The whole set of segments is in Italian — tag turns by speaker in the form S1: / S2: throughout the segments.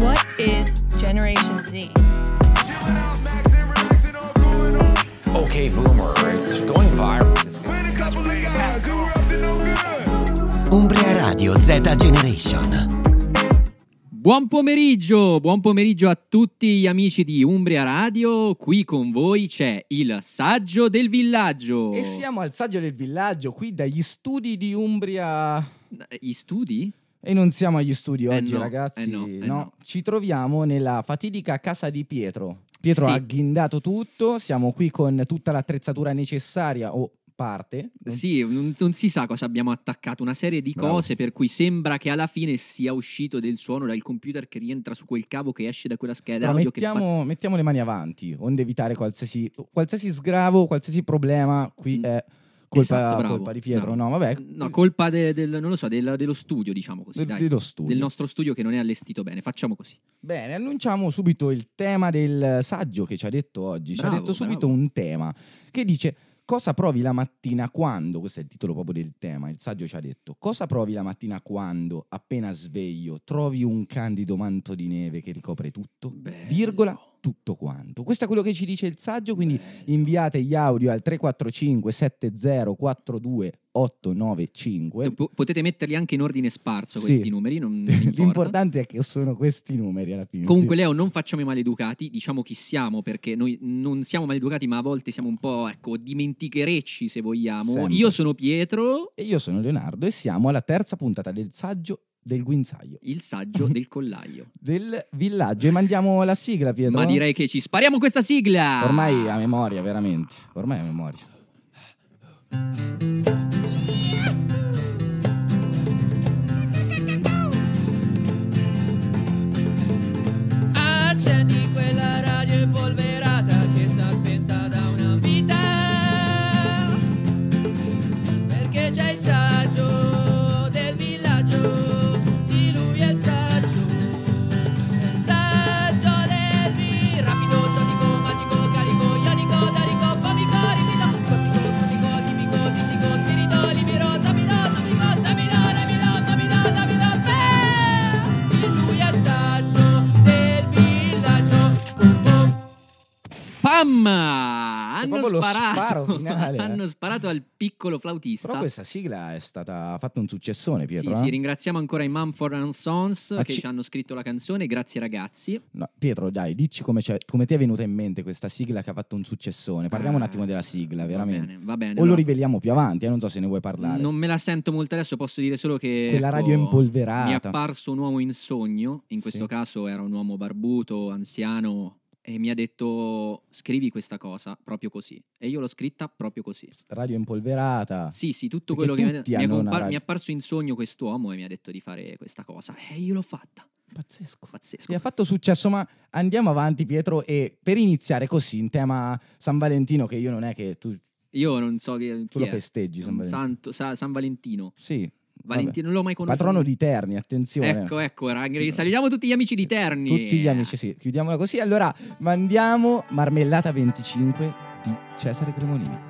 S1: What is Generation Z?
S2: Okay, boomer, it's going viral.
S3: Umbria Radio Z Generation.
S4: Buon pomeriggio, buon pomeriggio a tutti gli amici di Umbria Radio. Qui con voi c'è il saggio del villaggio.
S5: E siamo al saggio del villaggio, qui dagli studi di Umbria.
S4: Gli studi?
S5: E non siamo agli studi
S4: Eh
S5: oggi,
S4: no,
S5: ragazzi.
S4: eh no, eh no.
S5: Ci troviamo nella fatidica casa di Pietro. Pietro
S4: Sì.
S5: ha ghindato tutto, siamo qui con tutta l'attrezzatura necessaria o parte.
S4: Sì, non, non si sa cosa abbiamo attaccato, una serie di
S5: Bravo.
S4: cose per cui sembra che alla fine sia uscito del suono dal computer che rientra su quel cavo che esce da quella scheda che fa-
S5: mettiamo, mettiamo le mani avanti, onde evitare qualsiasi, qualsiasi sgravo, qualsiasi problema. Qui
S4: Mm.
S5: è colpa,
S4: Esatto, bravo,
S5: colpa di Pietro.
S4: bravo.
S5: No, vabbè.
S4: No, colpa de- del, non lo so, del- dello studio, diciamo così,
S5: del, dello studio.
S4: del nostro studio che non è allestito bene. Facciamo così.
S5: Bene, annunciamo subito il tema del saggio che ci ha detto oggi. ci ha
S4: Bravo,
S5: detto subito
S4: bravo.
S5: un tema che dice cosa provi la mattina quando, questo è il titolo proprio del tema, il saggio ci ha detto, cosa provi la mattina quando, appena sveglio, trovi un candido manto di neve che ricopre tutto,
S4: Bello.
S5: virgola, tutto quanto. Questo è quello che ci dice il saggio, quindi inviate gli audio al 345 7042 895.
S4: Po- potete metterli anche in ordine sparso
S5: Sì.
S4: questi numeri, non, non importa.
S5: L'importante è che sono questi numeri alla fine.
S4: Comunque. Leo, non facciamo i maleducati, diciamo chi siamo, perché noi non siamo maleducati, ma a volte siamo un po', ecco, dimenticherecci se vogliamo.
S5: Sempre.
S4: Io sono Pietro,
S5: E io sono Leonardo e siamo alla terza puntata del saggio del guinzaglio.
S4: Il saggio del collaio.
S5: del villaggio. E mandiamo la sigla Pietro.
S4: Ma direi che ci spariamo questa sigla!
S5: ormai a memoria veramente. Ormai a memoria
S4: Pam! Hanno sparato,
S5: eh.
S4: hanno sparato al piccolo flautista.
S5: però questa sigla è stata ha fatto un successone Pietro
S4: sì,
S5: eh?
S4: sì, ringraziamo ancora i Mumford and Sons
S5: Ma
S4: che
S5: ci-
S4: ci hanno scritto la canzone, grazie ragazzi.
S5: No, Pietro dai dici come, come ti è venuta in mente questa sigla che ha fatto un successone parliamo un
S4: Ah,
S5: attimo della sigla
S4: Va
S5: veramente
S4: bene, va bene.
S5: o lo riveliamo più avanti eh, non so se ne vuoi parlare
S4: Non me la sento molto adesso, posso dire solo che
S5: quella
S4: ecco,
S5: radio
S4: mi è
S5: impolverata
S4: apparso un uomo in sogno, in questo
S5: Sì.
S4: caso era un uomo barbuto, anziano e mi ha detto scrivi questa cosa proprio così e io l'ho scritta proprio così.
S5: radio impolverata
S4: Sì, sì, tutto
S5: Perché
S4: quello che mi,
S5: tutti
S4: mi compar- mi è apparso in sogno quest'uomo e mi ha detto di fare questa cosa e io l'ho fatta.
S5: pazzesco
S4: Pazzesco.
S5: Sì, ha fatto successo, ma andiamo avanti, Pietro. E per iniziare così, in tema San Valentino, che io non è che tu,
S4: Io non so che
S5: tu lo
S4: è.
S5: festeggi, San Valentino.
S4: santo- Sa- San Valentino.
S5: Sì,
S4: Valentino non l'ho mai conosciuto.
S5: patrono di Terni, attenzione.
S4: Ecco, ecco, ragazzi, salutiamo tutti gli amici di Terni.
S5: Tutti gli amici, sì. Chiudiamola così. Allora, mandiamo Marmellata 25 di Cesare Cremonini.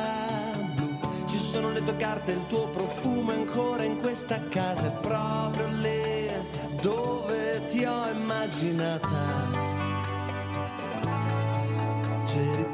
S6: sono le tue carte, il tuo profumo è ancora in questa casa. È proprio lì dove ti ho immaginata. C'eri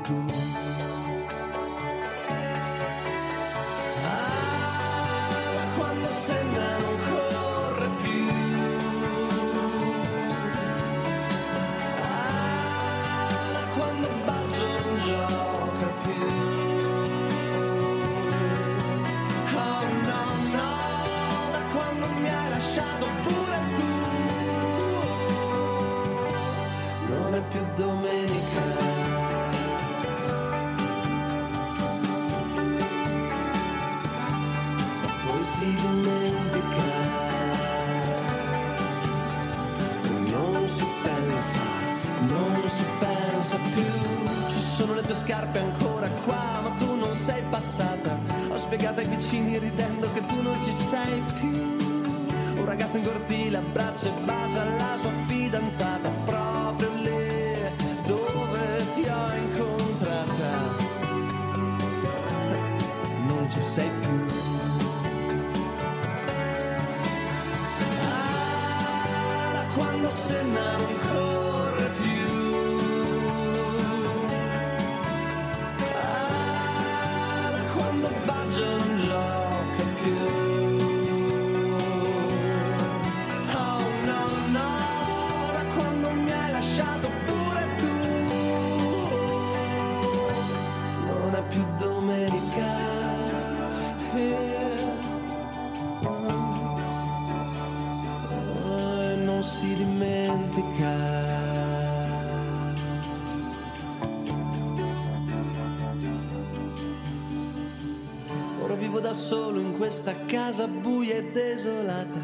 S6: questa casa buia e desolata.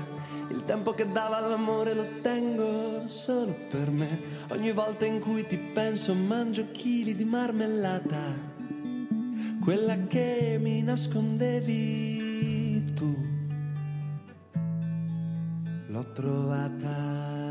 S6: Il tempo che dava all'amore lo tengo solo per me. Ogni volta in cui ti penso mangio chili di marmellata. Quella che mi nascondevi tu. L'ho trovata.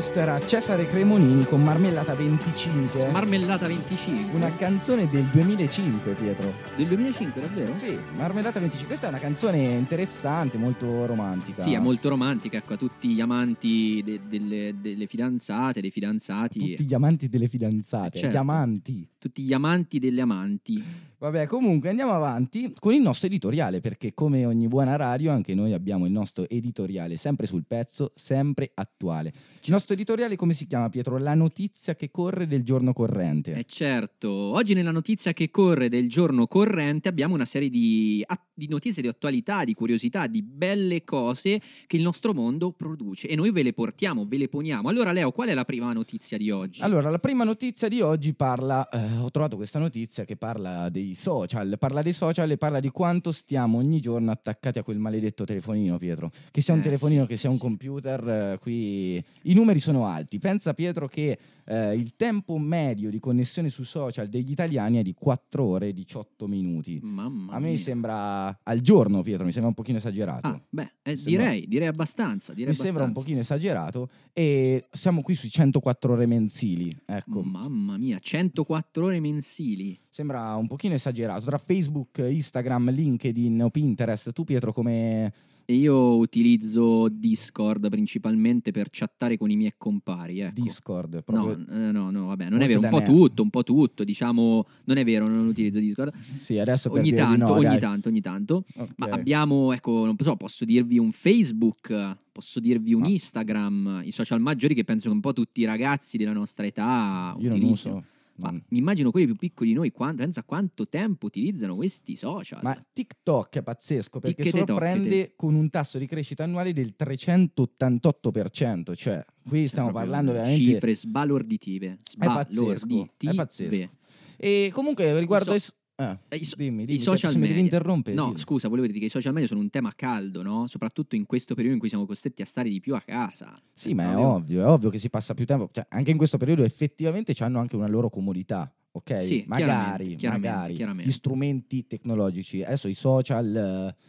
S5: Questo era Cesare Cremonini con Marmellata 25.
S4: Marmellata 25
S5: una canzone del 2005, Pietro.
S4: del 2005, davvero?
S5: Sì, Marmellata 25. Questa è una canzone interessante, molto romantica.
S4: Sì, è molto romantica, ecco, a tutti gli amanti de- delle, delle fidanzate, dei fidanzati,
S5: Tutti gli amanti delle fidanzate,
S4: Eh, certo.
S5: gli amanti.
S4: tutti gli amanti delle amanti.
S5: Vabbè, comunque andiamo avanti con il nostro editoriale, perché come ogni buona radio anche noi abbiamo il nostro editoriale sempre sul pezzo, sempre attuale. Il nostro editoriale come si chiama, Pietro? La notizia che corre del giorno corrente.
S4: Eh certo, oggi nella notizia che corre del giorno corrente abbiamo una serie di, at- di notizie di attualità, di curiosità, di belle cose che il nostro mondo produce e noi ve le portiamo, ve le poniamo. Allora Leo, qual è la prima notizia di oggi?
S5: Allora, la prima notizia di oggi parla, eh, ho trovato questa notizia che parla dei social, parla dei social e parla di quanto stiamo ogni giorno attaccati a quel maledetto telefonino, Pietro. Che sia un
S4: Eh,
S5: telefonino,
S4: sì,
S5: che sia un computer, eh, qui i numeri sono alti. Pensa, Pietro, che eh, il tempo medio di connessione su social degli italiani è di 4 ore e 18 minuti.
S4: Mamma
S5: A me
S4: mia.
S5: sembra al giorno, Pietro, mi sembra un pochino esagerato.
S4: Ah, beh, eh,
S5: Sembra-
S4: direi, direi abbastanza, direi
S5: mi sembra un
S4: abbastanza.
S5: pochino esagerato e siamo qui sui 104 ore mensili, ecco.
S4: Mamma mia, 104 ore mensili.
S5: Sembra un pochino esagerato. Tra Facebook, Instagram, LinkedIn o Pinterest, tu Pietro come...
S4: Io utilizzo Discord principalmente per chattare con i miei compari. Ecco.
S5: Discord?
S4: No,
S5: Proprio...
S4: eh, no, no, vabbè, non
S5: Molto
S4: è vero, un po' tutto, un po' tutto, diciamo, non è vero, non utilizzo Discord.
S5: Sì, adesso per
S4: Ogni tanto,
S5: no,
S4: ogni
S5: dai.
S4: tanto, ogni tanto.
S5: Ok.
S4: Ma abbiamo, ecco, non so, posso dirvi un Facebook, posso dirvi un
S5: Ma-
S4: Instagram, i social maggiori che penso che un po' tutti i ragazzi della nostra età
S5: Io non
S4: utilizzano.
S5: uso.
S4: Ma mi immagino quelli più piccoli di noi, quanto, pensa quanto tempo utilizzano questi social.
S5: Ma TikTok è pazzesco perché
S4: Ticchete
S5: sorprende con un tasso di crescita annuale del 388%. Cioè, qui stiamo
S4: Proprio
S5: parlando veramente...
S4: Cifre sbalorditive.
S5: È pazzesco,
S4: Sbalorditive.
S5: è pazzesco. E comunque riguardo...
S4: So-
S5: eh,
S4: Eh, i so-
S5: dimmi,
S4: I
S5: dimmi,
S4: social
S5: se mi
S4: media.
S5: interrompere.
S4: No,
S5: dillo.
S4: scusa, volevo dire che i social media sono un tema caldo, no? Soprattutto in questo periodo in cui siamo costretti a stare di più a casa.
S5: Sì, ma è ovvio, è ovvio che si passa più tempo. Cioè, anche in questo periodo effettivamente hanno anche una loro comodità, ok?
S4: Sì,
S5: magari,
S4: chiaramente, chiaramente,
S5: magari
S4: chiaramente.
S5: gli strumenti tecnologici. Adesso i social eh,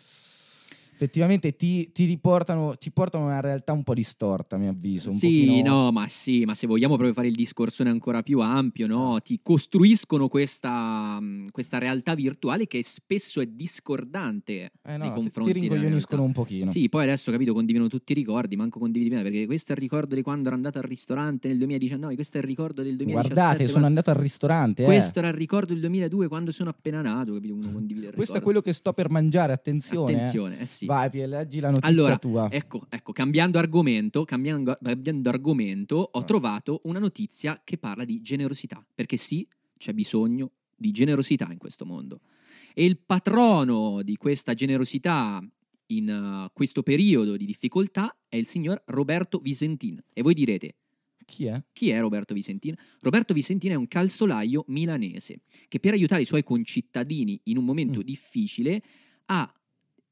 S5: effettivamente ti, ti riportano, ti portano a una realtà un po' distorta, a mio avviso. Un
S4: Sì,
S5: pochino-
S4: no, ma sì, ma se vogliamo proprio fare il discorsone ancora più ampio, no? Ti costruiscono questa, mh, questa realtà virtuale che spesso è discordante
S5: Eh, no,
S4: nei
S5: ti-
S4: confronti
S5: ti rincoglioniscono
S4: realtà.
S5: un pochino.
S4: Sì, poi adesso capito, condividono tutti i ricordi, manco condividi bene, perché questo è il ricordo di quando ero andato al ristorante nel 2019, questo è il ricordo del 2017.
S5: Guardate, sono andato al ristorante. eh.
S4: Questo era il ricordo del 2002 quando sono appena nato, capito? Uno condivide il
S5: Questo è
S4: ricordo.
S5: quello che sto per mangiare, attenzione. eh.
S4: Attenzione, eh sì.
S5: Vai, leggi la notizia
S4: Allora,
S5: tua.
S4: Ecco, ecco, cambiando argomento, cambiando, cambiando argomento, ho
S5: Ah.
S4: trovato una notizia che parla di generosità, perché sì, c'è bisogno di generosità in questo mondo. E il patrono di questa generosità in eh, questo periodo di difficoltà è il signor Roberto Visentin. E voi direte,
S5: Chi è?
S4: chi è Roberto Visentin? Roberto Visentin è un calzolaio milanese che per aiutare i suoi concittadini in un momento
S5: Mm.
S4: difficile ha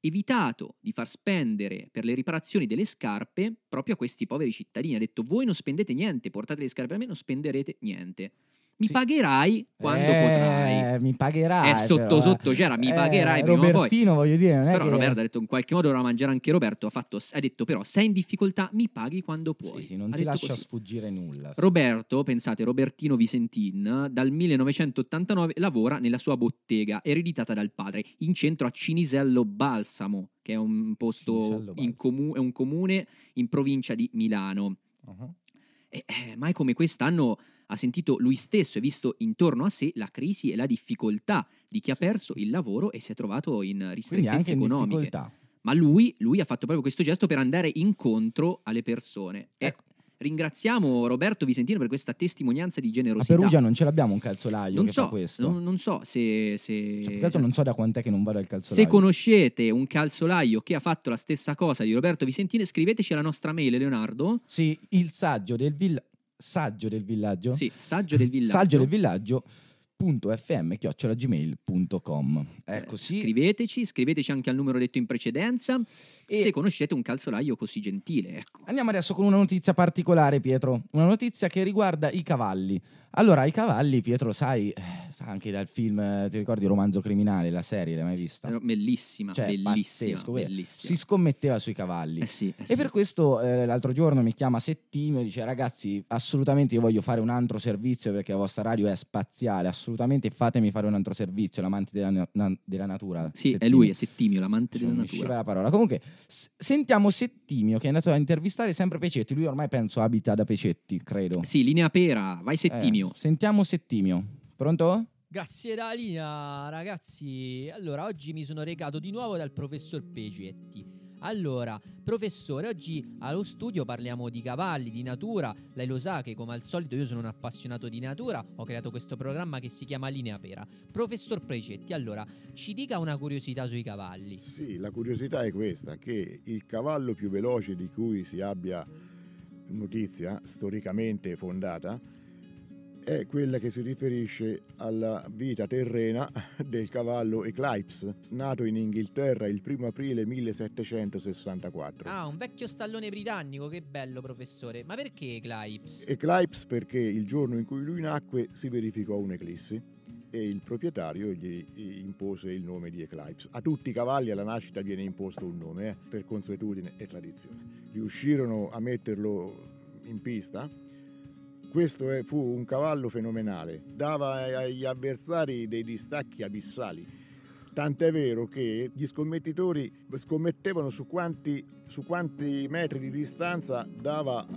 S4: evitato di far spendere per le riparazioni delle scarpe proprio a questi poveri cittadini. Ha detto voi non spendete niente, portate le scarpe a me, non spenderete niente. Mi
S5: Sì.
S4: pagherai quando
S5: Eh,
S4: potrai.
S5: Mi pagherai.
S4: Eh, sotto
S5: però, eh.
S4: sotto c'era, mi pagherai prima poi.
S5: Robertino, voglio dire, non è
S4: Però
S5: che...
S4: Roberto ha detto in qualche modo dovrà mangiare anche Roberto. Ha, fatto, ha detto però sei in difficoltà, mi paghi quando puoi.
S5: Sì, sì, non
S4: Ha
S5: si lascia
S4: così.
S5: sfuggire nulla.
S4: Roberto, pensate, Robertino Visentin, dal 1989 lavora nella sua bottega ereditata dal padre in centro a Cinisello Balsamo, che è un posto comu- è un comune in provincia di Milano.
S5: Uh-huh.
S4: E, eh, mai come quest'anno ha sentito lui stesso e visto intorno a sé la crisi e la difficoltà di chi ha perso il lavoro e si è trovato in ristrettezze
S5: in
S4: economiche.
S5: difficoltà.
S4: Ma lui, lui ha fatto proprio questo gesto per andare incontro alle persone.
S5: Ecco.
S4: ringraziamo Roberto Visentino per questa testimonianza di
S5: A
S4: generosità.
S5: Perugia non ce l'abbiamo un calzolaio
S4: non
S5: che
S4: so,
S5: fa questo.
S4: non, non so se, se,
S5: Cioè, altro non so da quant'è che non vado al
S4: se
S5: calzolaio.
S4: conoscete un calzolaio che ha fatto la stessa cosa di Roberto Visentino, scriveteci alla nostra mail, Leonardo.
S5: Sì, il saggio del villaggio. Saggio del villaggio?
S4: Sì, saggio del villaggio.
S5: Saggio del villaggio. .fm chiocciolagmail.com
S4: Eh,
S5: ecco sì
S4: Scriveteci, scriveteci anche al numero detto in precedenza
S5: E-
S4: se conoscete un calzolaio così gentile. Ecco.
S5: Andiamo adesso con una notizia particolare, Pietro. Una notizia che riguarda i cavalli. Allora, i cavalli, Pietro, sai, eh, sa anche dal film, ti ricordi Romanzo Criminale, la serie, l'hai mai vista?
S4: Bellissima,
S5: Cioè,
S4: bellissima,
S5: pazzesco,
S4: bellissima.
S5: Si scommetteva sui cavalli.
S4: Eh sì, eh
S5: E
S4: sì.
S5: per questo eh, l'altro giorno mi chiama Settimio e dice ragazzi assolutamente io voglio fare un altro servizio perché la vostra radio è spaziale, assolutamente fatemi fare un altro servizio, l'amante della, na- della natura.
S4: Sì, è
S5: Settimio.
S4: lui, è Settimio, l'amante
S5: Cioè,
S4: della natura.
S5: la parola. Comunque, sentiamo Settimio che è andato a intervistare sempre Pecetti. Lui ormai penso abita da Pecetti, credo.
S4: Sì, linea pera, vai Settimio.
S5: Eh, sentiamo Settimio. Pronto?
S7: Grazie della linea, ragazzi. Allora, oggi mi sono recato di nuovo dal professor Pecetti. Allora, professore, oggi allo studio parliamo di cavalli, di natura. Lei lo sa che come al solito io sono un appassionato di natura, ho creato questo programma che si chiama Linea Pera. Professor Pecetti, allora, ci dica una curiosità sui cavalli.
S8: Sì, la curiosità è questa, che il cavallo più veloce di cui si abbia notizia storicamente fondata è quella che si riferisce alla vita terrena del cavallo Eclipse, nato in Inghilterra il 1 aprile 1764.
S7: Ah, un vecchio stallone britannico, che bello, professore. Ma perché Eclipse?
S8: Eclipse perché il giorno in cui lui nacque si verificò un'eclissi e il proprietario gli impose il nome di Eclipse. A tutti i cavalli alla nascita viene imposto un nome, eh, per consuetudine e tradizione. Riuscirono a metterlo in pista. Questo è- fu un cavallo fenomenale, dava agli avversari dei distacchi abissali. Tant'è vero che gli scommettitori scommettevano su quanti, su quanti metri di distanza dava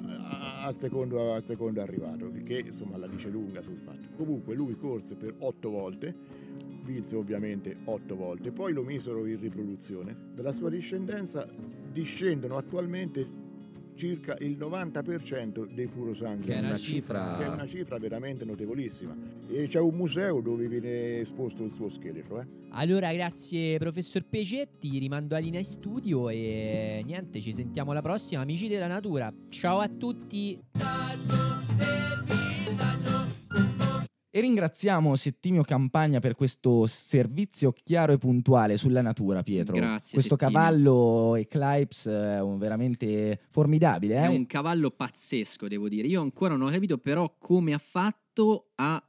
S8: al secondo, al secondo arrivato, che insomma la dice lunga sul fatto. Comunque lui corse per otto volte, vinse ovviamente otto volte, poi lo misero in riproduzione. Dalla sua discendenza discendono attualmente circa il 90% dei puro sangue
S7: Che è una
S5: Una
S7: cifra.
S8: che è una cifra veramente notevolissima. E c'è un museo dove viene esposto il suo scheletro. Eh?
S7: Allora, grazie professor Pecetti, rimando a linea in studio e niente, ci sentiamo alla prossima, amici della natura. Ciao a tutti.
S5: E ringraziamo Settimio Campagna per questo servizio chiaro e puntuale sulla natura, Pietro.
S4: Grazie,
S5: Questo
S4: Settimio.
S5: cavallo Eclipse è un veramente formidabile.
S4: È
S5: Eh?
S4: un cavallo pazzesco, devo dire. Io ancora non ho capito però come ha fatto a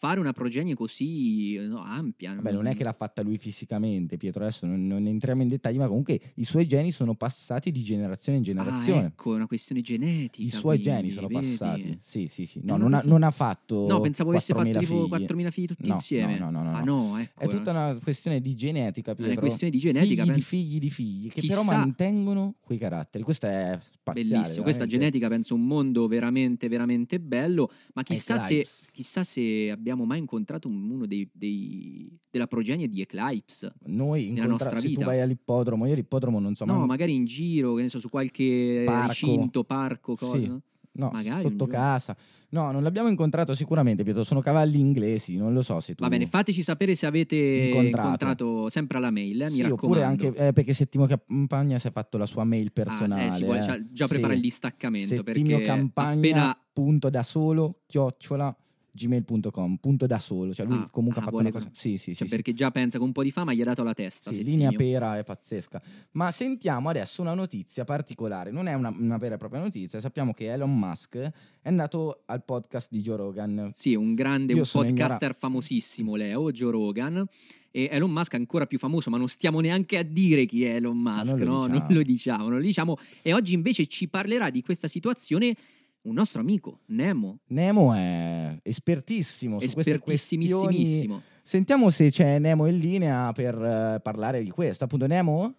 S4: fare una progenie così no, ampia.
S5: Vabbè, non è che l'ha fatta lui fisicamente, Pietro, adesso non, non entriamo in dettagli, ma comunque i suoi geni sono passati di generazione in generazione.
S4: Ah, ecco, è una questione genetica.
S5: I suoi
S4: quindi,
S5: geni sono
S4: vedi?
S5: passati. Sì, sì, sì. No, non,
S4: non
S5: ha,
S4: so.
S5: non ha fatto
S4: No, pensavo avesse fatto
S5: 4.000
S4: tipo
S5: figli.
S4: 4.000 figli tutti
S5: No,
S4: insieme.
S5: no, no, no, no.
S4: Ah no, ecco.
S5: È tutta una questione di genetica,
S4: È una
S5: Pietro.
S4: questione di genetica.
S5: Figli di
S4: penso-
S5: figli di figli, che però
S4: Chissà-
S5: mantengono quei caratteri. Questo è spaziale.
S4: Bellissimo, questa
S5: veramente.
S4: genetica penso un mondo veramente veramente bello, ma chissà se, chissà se abbiamo abbiamo mai incontrato un- uno dei, dei- della progenie di Eclipse.
S5: Noi
S4: Nella nostra
S5: se tu
S4: vita.
S5: vai all'ippodromo, io l'ippodromo non so
S4: no,
S5: mai-
S4: magari in giro, che ne so, su qualche
S5: Parco.
S4: recinto, parco, cosa.
S5: Sì.
S4: no? magari
S5: sotto casa. No, non l'abbiamo incontrato sicuramente, Pietro, sono cavalli inglesi, non lo so se tu
S4: Va bene, fateci sapere se avete
S5: Incontrato.
S4: incontrato sempre alla mail, eh, mi
S5: Sì,
S4: raccomando.
S5: oppure anche eh, perché Settimio Campagna si è fatto la sua mail personale.
S4: Ah, eh, si vuole
S5: eh.
S4: già, già
S5: Sì.
S4: preparare il distaccamento
S5: Settimio
S4: perché
S5: Campagna
S4: appena
S5: punto da solo chiocciola gmail.com punto da solo cioè lui
S4: Ah,
S5: comunque
S4: ah,
S5: ha fatto una cosa
S4: co-
S5: sì sì
S4: cioè,
S5: sì, sì.
S4: perché già pensa che un po' di fama gli ha dato la testa.
S5: Sì, linea pera è pazzesca. Ma sentiamo adesso una notizia particolare. Non è una, una vera e propria notizia. Sappiamo che Elon Musk è andato al podcast di Joe Rogan.
S4: Sì, un grande
S5: Io
S4: un podcaster famosissimo, Leo, Joe Rogan. E Elon Musk è ancora più famoso, ma non stiamo neanche a dire chi è Elon Musk,
S5: non lo
S4: no?
S5: diciamo.
S4: Non lo diciamo, non lo diciamo. E oggi invece ci parlerà di questa situazione un nostro amico, Nemo,
S5: Nemo è espertissimo su queste questioni. Sentiamo se c'è Nemo in linea per eh, parlare di questo. Appunto, Nemo?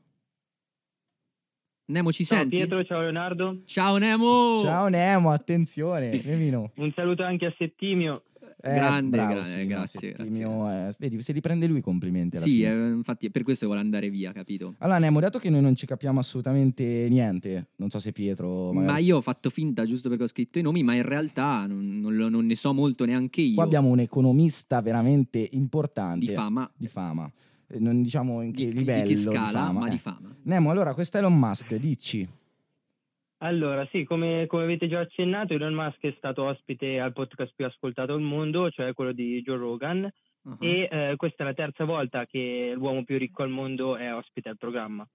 S4: Nemo ci
S9: Ciao
S4: senti?
S9: Pietro, ciao Leonardo.
S4: Ciao Nemo!
S5: Ciao Nemo, attenzione.
S9: Un saluto anche a Settimio.
S5: Eh,
S4: Grande,
S5: bravo,
S4: grande,
S5: sì,
S4: grazie,
S5: Settimio, eh, vedi, se li prende lui i complimenti
S4: Sì, eh, infatti è per questo che vuole andare via, capito?
S5: Allora, Nemo, dato che noi non ci capiamo assolutamente niente, non so se Pietro... magari-
S4: Ma io ho fatto finta giusto perché ho scritto i nomi, ma in realtà non, non non ne so molto neanche io.
S5: Qua abbiamo un economista veramente importante.
S4: di fama.
S5: Di fama. Eh, Non diciamo in che
S4: Di, di-
S5: livello
S4: di che scala,
S5: fama.
S4: ma
S5: eh.
S4: di fama.
S5: Nemo, allora, questo Elon Musk, dici.
S9: Allora, sì, come, come avete già accennato, Elon Musk è stato ospite al podcast più ascoltato al mondo, cioè quello di Joe Rogan,
S4: Uh-huh.
S9: e eh, questa è la terza volta che l'uomo più ricco al mondo è ospite al programma.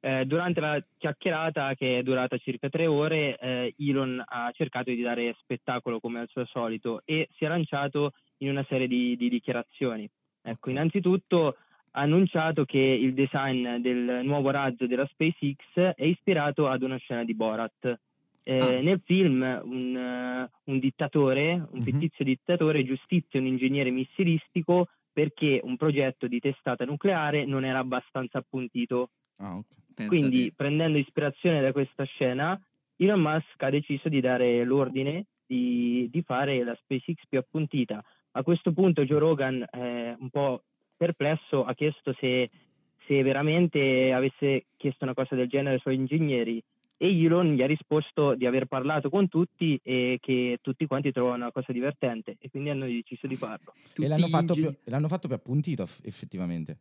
S9: Eh, durante la chiacchierata, che è durata circa tre ore, eh, Elon ha cercato di dare spettacolo come al suo solito e si è lanciato in una serie di, di dichiarazioni. Ecco, innanzitutto ha annunciato che il design del nuovo razzo della SpaceX è ispirato ad una scena di Borat. Eh,
S4: Ah.
S9: Nel film un, un dittatore, un
S5: Mhm.
S9: fittizio dittatore, giustizia un ingegnere missilistico perché un progetto di testata nucleare non era abbastanza appuntito.
S5: Ah, ok.
S4: Pensa
S9: Quindi,
S4: te.
S9: prendendo ispirazione da questa scena, Elon Musk ha deciso di dare l'ordine di, di fare la SpaceX più appuntita. A questo punto Joe Rogan, eh, un po' perplesso, ha chiesto se, se veramente avesse chiesto una cosa del genere ai suoi ingegneri e Elon gli ha risposto di aver parlato con tutti e che tutti quanti trovano una cosa divertente e quindi hanno deciso di farlo.
S4: Tutti
S5: E l'hanno, fatto più, l'hanno fatto più appuntito, eff- effettivamente.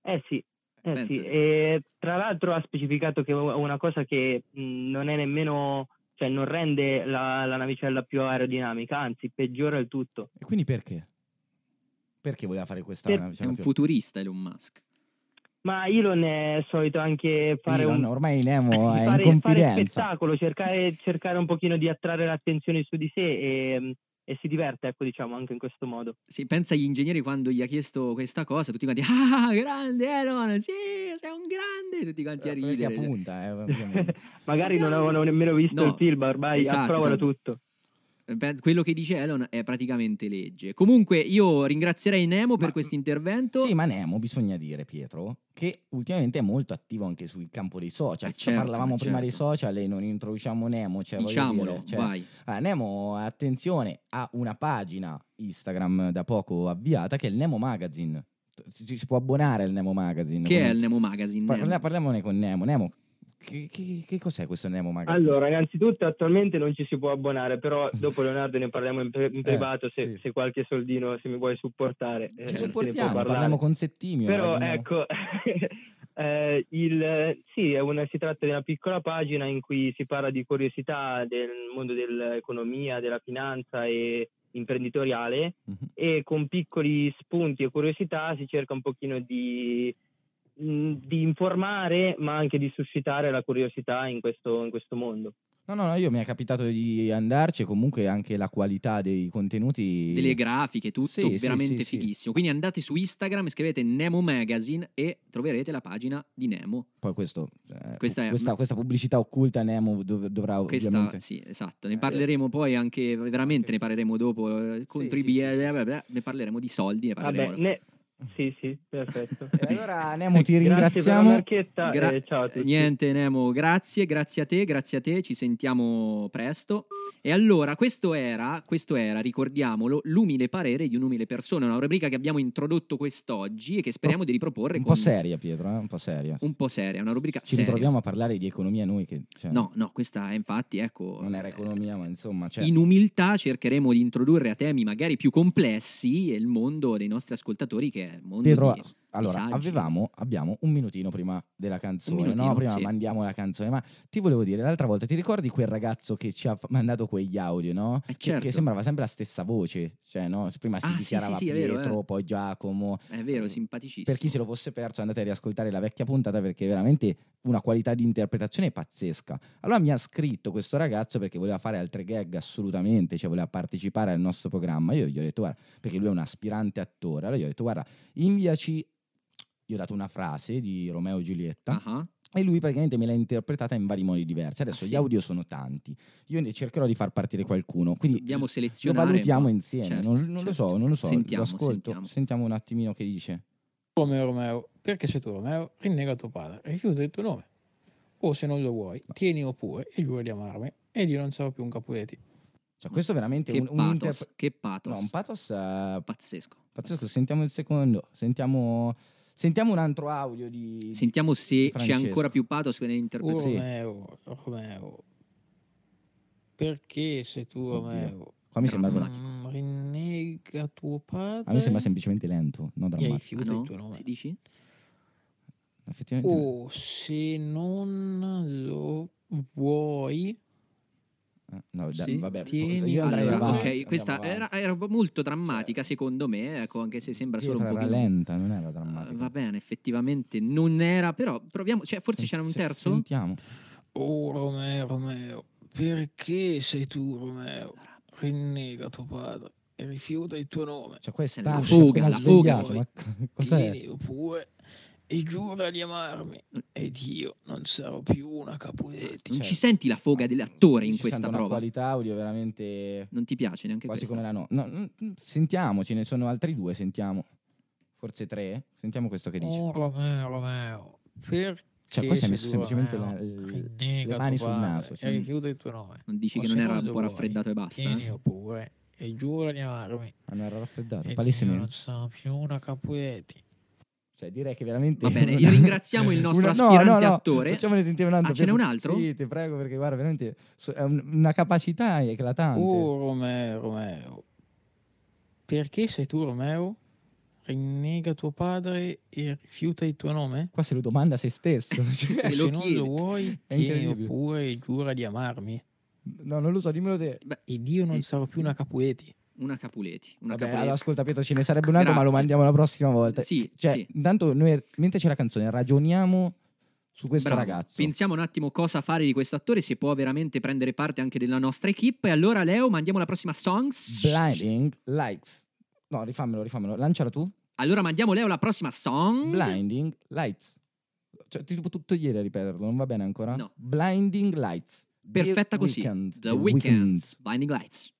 S9: Eh sì, eh sì. E tra l'altro ha specificato che è una cosa che mh, non è nemmeno, cioè non rende la, la navicella più aerodinamica, anzi peggiora il tutto.
S5: E quindi perché? Perché voleva fare questa...
S9: Per-
S4: È un
S5: più-
S4: futurista Elon Musk.
S9: Ma Elon è solito anche fare
S5: Elon,
S9: un
S5: ormai Nemo è in
S9: fare, fare
S5: confidenza.
S9: spettacolo, cercare, cercare un pochino di attrarre l'attenzione su di sé e, e si diverte, ecco, diciamo, anche in questo modo.
S4: Sì, pensa agli ingegneri quando gli ha chiesto questa cosa, tutti quanti, ah, grande Elon, sì, sei un grande, tutti quanti a
S5: Eh,
S4: ridere.
S5: appunta, eh.
S9: Magari non avevano nemmeno visto
S4: No,
S9: il film, ormai
S4: esatto,
S9: approvano
S4: esatto.
S9: tutto.
S4: Beh, Quello che dice Elon è praticamente legge. Comunque io ringrazierei Nemo per questo intervento.
S5: Sì, ma Nemo, bisogna dire, Pietro, che ultimamente è molto attivo anche sul campo dei social.
S4: Eh,
S5: Cioè,
S4: certo,
S5: parlavamo prima dei
S4: certo.
S5: social e non introduciamo Nemo. Cioè,
S4: Diciamolo,
S5: dire, cioè,
S4: vai.
S5: Ah, Nemo, attenzione, ha una pagina Instagram da poco avviata che è il Nemo Magazine. Ci si può abbonare al Nemo Magazine.
S4: Che è il Nemo Magazine? Nemo?
S5: parliamone con Nemo. Nemo, che, che- che cos'è questo Nemo Magazine?
S9: Allora, innanzitutto attualmente non ci si può abbonare, però dopo Leonardo ne parliamo in, pri- in privato se,
S5: Eh, sì.
S9: se qualche soldino, se mi vuoi supportare. eh,
S5: ci
S9: se può
S5: supportiamo, parliamo con Settimio.
S9: Però
S5: ragioniamo-
S9: ecco, eh, il, sì, è una- si tratta di una piccola pagina in cui si parla di curiosità del mondo dell'economia, della finanza e imprenditoriale
S5: Mhm.
S9: e con piccoli spunti e curiosità si cerca un pochino di, mh, di informare ma anche di suscitare la curiosità in questo, in questo mondo.
S5: No, no, no, io mi è capitato di andarci e comunque anche la qualità dei contenuti.
S4: Delle grafiche, tutto
S5: Sì,
S4: veramente
S5: sì, sì.
S4: fighissimo. Quindi andate su Instagram, scrivete Nemo Magazine e troverete la pagina di Nemo.
S5: Poi questo, eh,
S4: Questa è-
S5: questa, questa pubblicità occulta Nemo dov- dovrà
S4: Questa,
S5: ovviamente...
S4: sì, esatto. Ne
S5: Eh,
S4: parleremo poi anche, veramente ne parleremo dopo. eh, contribu-
S5: sì, sì, sì,
S4: eh, Ne parleremo di soldi, ne parleremo.
S9: Vabbè, ne- sì, sì, perfetto.
S5: E allora Nemo ti
S9: Grazie per la
S5: ringraziamo.
S4: Gra-
S9: e ciao a tutti.
S4: Niente Nemo, grazie, grazie a te, grazie a te, ci sentiamo presto. E allora, questo era, questo era, ricordiamolo, l'umile parere di un'umile persona, una rubrica che abbiamo introdotto quest'oggi e che speriamo di riproporre
S5: Un
S4: con
S5: po' seria, Pietro, eh? un po' seria.
S4: un po' seria, una rubrica
S5: Ci
S4: seria.
S5: ritroviamo a parlare di economia noi che... cioè,
S4: No, no, questa è infatti, ecco,
S5: Non era economia, ma insomma... Cioè,
S4: in umiltà cercheremo di introdurre a temi magari più complessi il mondo dei nostri ascoltatori che è il mondo
S5: Pietro,
S4: di-
S5: allora, avevamo, abbiamo un minutino prima della canzone,
S4: minutino,
S5: no? Prima
S4: sì.
S5: mandiamo la canzone, ma ti volevo dire, l'altra volta, ti ricordi quel ragazzo che ci ha mandato quegli audio, no?
S4: Eh,
S5: Che-
S4: certo.
S5: Che sembrava sempre la stessa voce, cioè, no? Prima si
S4: Ah,
S5: dichiarava
S4: sì, sì, è vero,
S5: Pietro,
S4: eh.
S5: poi Giacomo.
S4: È vero, simpaticissimo.
S5: Per chi se lo fosse perso, andate a riascoltare la vecchia puntata perché veramente una qualità di interpretazione pazzesca. Allora mi ha scritto questo ragazzo perché voleva fare altre gag assolutamente, cioè voleva partecipare al nostro programma. Io gli ho detto, guarda, perché lui è un aspirante attore. Allora gli ho detto, guarda, inviaci. Gli ho dato una frase di Romeo e Giulietta.
S4: Ah,
S5: E lui praticamente me l'ha interpretata in vari modi diversi. Adesso
S4: Ah,
S5: gli
S4: sì?
S5: audio sono tanti. Io ne cercherò di far partire qualcuno. Quindi
S4: Dobbiamo
S5: lo
S4: selezionare.
S5: valutiamo
S4: ma-
S5: insieme.
S4: certo,
S5: non, non lo so,
S4: certo.
S5: non lo so.
S4: Sentiamo,
S5: lo ascolto.
S4: sentiamo.
S5: Sentiamo un attimino che dice.
S10: Romeo Romeo, perché sei tu Romeo, rinnega tuo padre, rifiuta il tuo nome. O se non lo vuoi, tieni oppure e giura di amarmi ed io non sarò più un capuletti.
S5: Cioè, questo è veramente
S4: Che
S5: un, un
S4: pathos,
S5: interpre-
S4: che pathos.
S5: No, un pathos eh,
S4: Pazzesco.
S5: pazzesco. Sentiamo il secondo. Sentiamo, sentiamo un altro audio di.
S4: Sentiamo se c'è
S5: Francesco.
S4: ancora più pathos
S10: Oh
S4: nell'interpretazione.
S5: Sì.
S10: Romeo, Romeo, perché sei tu
S5: Oddio.
S10: Romeo?
S5: Qua mi sembra,
S4: Drammatico.
S10: Mm, rinnega tuo padre
S5: a me sembra semplicemente lento, non drammatico.
S4: Ah, no?
S10: il tuo nome.
S4: Si dici?
S5: Effettivamente.
S10: O se non lo vuoi,
S5: no, da-
S10: sì,
S5: vabbè,
S10: tieni
S5: io andrei
S10: allora,
S5: avanti.
S4: ok,
S5: andiamo
S4: questa
S5: avanti.
S4: era, era molto drammatica secondo me, ecco, anche se sembra solo un pochino...
S5: lenta, non era drammatica.
S4: va bene, effettivamente non era, però proviamo, cioè forse
S5: Sen-
S4: c'era un
S5: se-
S4: terzo?
S5: Sentiamo.
S10: Oh Romeo, Romeo, perché sei tu Romeo? Rinnega tuo padre e rifiuta il tuo nome.
S5: Cioè, qua è
S4: La fuga, la fuga.
S5: ma co- cos'è?
S10: Tieni oppure e giura di amarmi ed io non sarò più una capuletti.
S4: Non
S5: Cioè,
S4: ci senti la foga dell'attore in
S5: Ci
S4: questa
S5: sento una
S4: prova?
S5: qualità audio veramente
S4: Non ti piace neanche
S5: quasi
S4: questa?
S5: come la no. no. no, mm, Sentiamo, ce ne sono altri due, sentiamo. Forse tre? Sentiamo questo che dice.
S10: Oh Romeo, Romeo, perché
S5: Cioè, qua si è messo
S10: tu,
S5: semplicemente
S10: Romeo?
S5: la-
S10: Rinnega
S5: le mani sul naso,
S10: E
S5: cioè-
S10: rifiuta il tuo nome.
S4: Non dici
S10: O
S4: che non era un po'
S10: vuoi,
S4: raffreddato e basta?
S10: Tieni
S4: eh?
S10: oppure e giura di amarmi
S5: Ah, non era raffreddato, palesemente.
S10: non sarò più una capuletti.
S5: Cioè, direi che veramente.
S4: Va bene, io ringraziamo il nostro
S5: Una- no,
S4: aspirante
S5: no, no,
S4: attore.
S5: Facciamone sentire un altro.
S4: Ah, ce n'è un altro?
S5: Sì, ti prego, perché guarda, veramente è un- una capacità eclatante.
S10: Oh Romeo, Romeo, perché sei tu Romeo? Rinnega tuo padre e rifiuta il tuo nome?
S5: Qua se lo domanda a se stesso. Cioè,
S4: Se
S10: Se
S4: lo
S10: non
S4: chiede.
S10: lo vuoi, tieni oppure e giura di amarmi
S5: no, non lo so, dimmelo te.
S10: ed io non
S4: Eh,
S10: sarò più una capuletti.
S4: Una Capuleti. Una
S5: Vabbè,
S4: Capuleti.
S5: allora ascolta Pietro, ce ne sarebbe un altro, ma lo
S4: Grazie.
S5: mandiamo la prossima volta.
S4: Sì,
S5: Cioè,
S4: sì.
S5: intanto noi, mentre c'è la canzone, ragioniamo su questo
S4: Bravo.
S5: ragazzo.
S4: Pensiamo un attimo cosa fare di questo attore, se può veramente prendere parte anche della nostra equipe. E allora, Leo, mandiamo la prossima songs.
S5: Blinding Lights. No, rifammelo, rifammelo. Lanciala tu.
S4: Allora, mandiamo Leo la prossima song.
S5: Blinding Lights. Cioè, ti devo tutto ieri a ripeterlo, non va bene ancora?
S4: No.
S5: Blinding Lights.
S4: Perfetta
S5: The
S4: così.
S5: Weeknd.
S4: The Weeknd. Blinding Lights.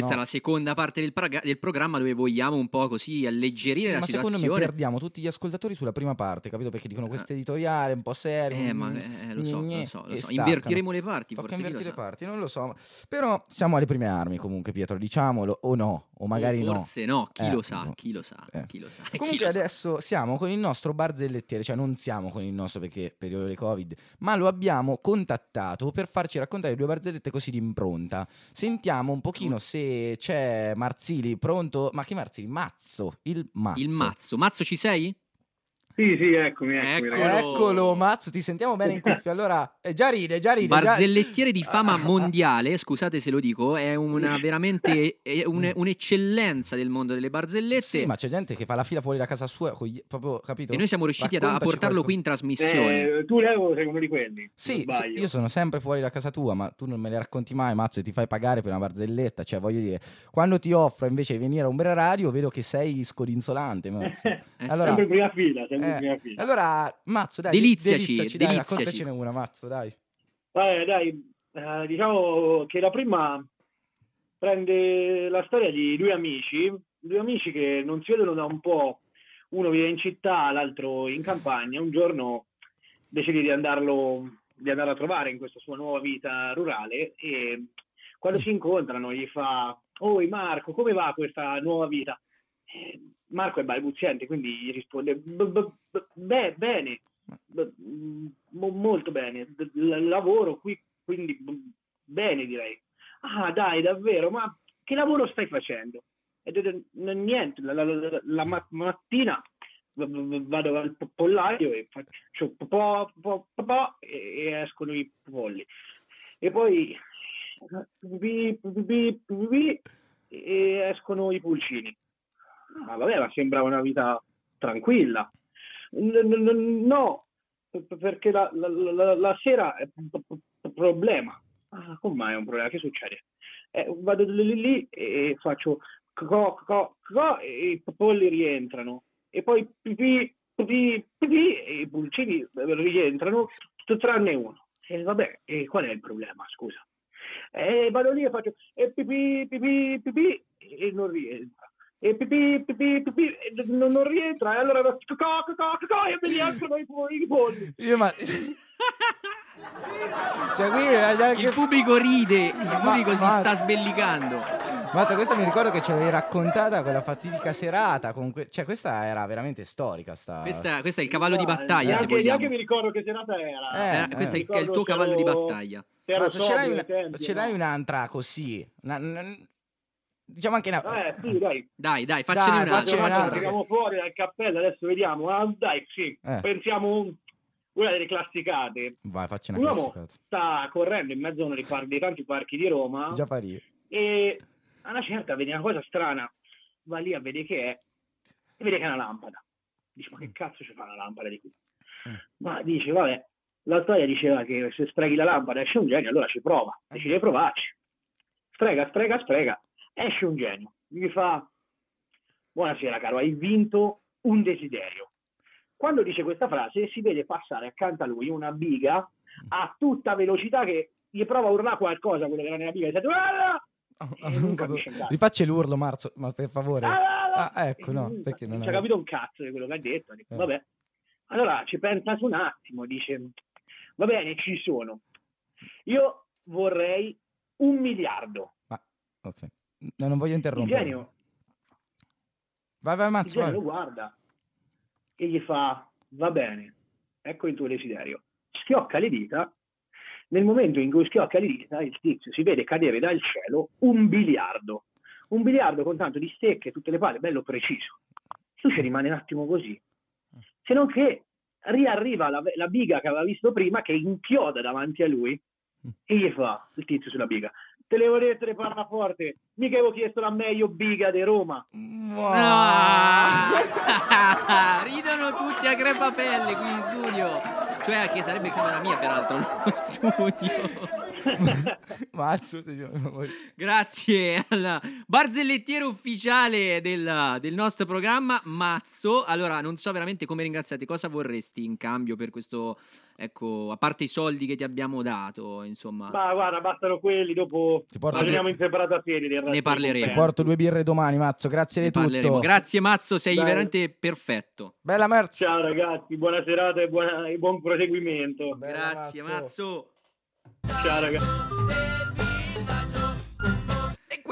S4: Questa
S5: no?
S4: è la seconda parte del, praga- del programma dove vogliamo un po' così alleggerire
S5: Sì,
S4: la
S5: ma secondo
S4: situazione.
S5: me perdiamo tutti gli ascoltatori sulla prima parte, capito? Perché dicono questo editoriale un po' serio.
S4: Eh,
S5: mm,
S4: ma eh, lo so, lo so, lo so. Invertiremo le parti,
S5: Tocca
S4: forse,
S5: invertire
S4: sa.
S5: parti, non lo so. Però siamo alle prime armi comunque, Pietro, diciamolo, o no, o magari no.
S4: forse no, chi
S5: Eh,
S4: lo sa,
S5: no.
S4: chi lo sa,
S5: Eh.
S4: chi lo sa.
S5: Comunque
S4: lo sa.
S5: adesso siamo con il nostro barzellettiere, cioè non siamo con il nostro perché periodo di Covid, ma lo abbiamo contattato per farci raccontare due barzellette così d'impronta. Sentiamo un pochino se c'è Marzili pronto, ma che Marzili? Mazzo, il Mazzo.
S4: Il mazzo. Mazzo ci sei?
S11: Sì, sì, eccomi, eccomi.
S4: Eccolo.
S5: Eccolo, Mazzo, ti sentiamo bene in cuffia. Allora, eh, già ride, già ride. già-
S4: Barzellettiere di fama mondiale, scusate se lo dico, è una veramente è un- un'eccellenza del mondo delle barzellette.
S5: Sì, ma c'è gente che fa la fila fuori da casa sua, con gli- proprio, capito?
S4: E noi siamo riusciti ad- a portarlo qui in
S5: qualcosa.
S4: trasmissione.
S11: Eh, tu, Leo, sei uno di quelli.
S5: Sì, sì,
S11: sbaglio.
S5: io sono sempre fuori da casa tua, ma tu non me le racconti mai, mazzo, e ti fai pagare per una barzelletta. Cioè, voglio dire, quando ti offro invece di venire a Umbra Radio, vedo che sei scodinzolante, mazzo.
S4: Eh,
S5: allora-
S11: sempre in prima fila, sempre in
S5: Eh,
S11: prima fila.
S5: allora, mazzo, dai,
S4: Deliziaci,
S5: delizziaci, dai,
S4: deliziaci.
S5: raccontacene una, mazzo, dai.
S11: Vabbè, dai, eh, diciamo che la prima prende la storia di due amici, due amici che non si vedono da un po', uno vive in città, l'altro in campagna, un giorno decide di andarlo di andarlo a trovare in questa sua nuova vita rurale e quando si incontrano gli fa Oi Marco, come va questa nuova vita? Marco è balbuziente, quindi risponde "B- b- b- beh, bene, molto bene, lavoro qui, quindi bene direi. Ah dai, davvero, ma che lavoro stai facendo? E dice, "N- niente, la, la- la- la ma- mattina vado al po- pollaio e faccio po, po, po, e escono i polli. E poi e escono i pulcini. Ah, vabbè, ma sembra una vita tranquilla. No, perché la, la- la- la sera è un problema. Ah, come è un problema? Che succede? Eh, vado lì, lì, e faccio co, co, co, e i polli rientrano. E poi pipì, pipì, pipì, e i pulcini rientrano, t- tranne uno. E vabbè, e qual è il problema, scusa? E vado lì e faccio e pipì, pipì, pipì, e non rientra. E pipì, pipì, pipì, non, non rientra. E allora cocò, cocò, cocò, e mi rientrano i, i polli.
S5: Io ma... cioè, qui già
S4: Il pubblico ride, il pubblico si
S5: ma-
S4: sta sbellicando.
S5: Mazzo, questa mi ricordo che ce l'avevi raccontata quella fatidica serata. Con que- Cioè, questa era veramente storica. Sta...
S4: Questa, questo è il cavallo di battaglia, se
S11: neanche, neanche mi ricordo che serata era.
S5: Eh,
S4: Eh, questo è il,
S11: Ricordo
S4: è il tuo cavallo di battaglia.
S5: Mazzo, ce l'hai, una- ce l'hai
S11: no?
S5: un'altra così? Una- una- diciamo anche una...
S11: Eh, sì, dai.
S4: Dai, dai, faccene
S5: Dai, faccene
S11: Facciamo
S5: un'altra.
S11: tiriamo fuori dal cappello, adesso vediamo. Ah, dai, sì.
S5: Eh.
S11: Pensiamo un- una delle classicate.
S5: Vai, facci una
S11: Un uomo
S5: classificata.
S11: sta correndo in mezzo a uno dei, par- dei tanti parchi di Roma
S5: Già pari.
S11: e a una certa vede una cosa strana, va lì a vedere che è e vede che è una lampada. Dice, ma che cazzo ci fa una lampada di qui?
S5: Mm.
S11: Ma dice, vabbè, la storia diceva che se sfreghi la lampada esce un genio, allora ci prova, decide di provarci. Strega, strega, strega, esce un genio. Gli fa, buonasera caro, hai vinto un desiderio. Quando dice questa frase si vede passare accanto a lui una biga a tutta velocità che gli prova a urlare qualcosa quello che era nella biga e dice, "Ah!" E non un cazzo.
S5: Rifacci l'urlo, Marzo, ma per favore.
S11: Ah,
S5: Ah, ecco, no,
S11: non
S5: perché non
S11: ci ha capito un cazzo di quello che ha detto. Dico,
S5: Eh.
S11: Vabbè. Allora ci pensa su un attimo, dice, va bene, ci sono. Io vorrei un miliardo.
S5: Ok. No, non voglio
S11: Il
S5: interrompere.
S11: genio,
S5: Vai, vai,
S11: il
S5: Mazzo,
S11: genio
S5: vai.
S11: lo guarda e gli fa, va bene, ecco il tuo desiderio. Schiocca le dita. Nel momento in cui schiocca le dita, il tizio si vede cadere dal cielo un biliardo. Un biliardo con tanto di stecche, tutte le palle, bello preciso. Lui ci rimane un attimo così. Se non che riarriva la, la biga che aveva visto prima, che inchioda davanti a lui, e gli fa il tizio sulla biga. Te le avevo dette le parla forte, mica avevo chiesto la meglio biga di Roma.
S4: Ah! Ridono tutti a crepapelle qui in studio. Cioè, che sarebbe camera mia, peraltro, nello studio.
S5: Mazzo,
S4: Grazie al barzellettiere ufficiale del, del nostro programma, Mazzo. Allora, non so veramente come ringraziarti. Cosa vorresti in cambio per questo, ecco, a parte i soldi che ti abbiamo dato, insomma.
S11: Ma guarda, bastano quelli, dopo parliamo
S5: due-
S11: in separata serie.
S4: Ne parleremo.
S5: Ti porto due birre domani, Mazzo. Grazie di tutto.
S4: parleremo. Grazie Mazzo, sei
S11: Dai.
S4: veramente perfetto.
S5: Bella merce.
S11: Ciao ragazzi, buona serata e, buona- e buon proseguimento.
S4: Grazie Mazzo.
S11: Ciao ragazzi.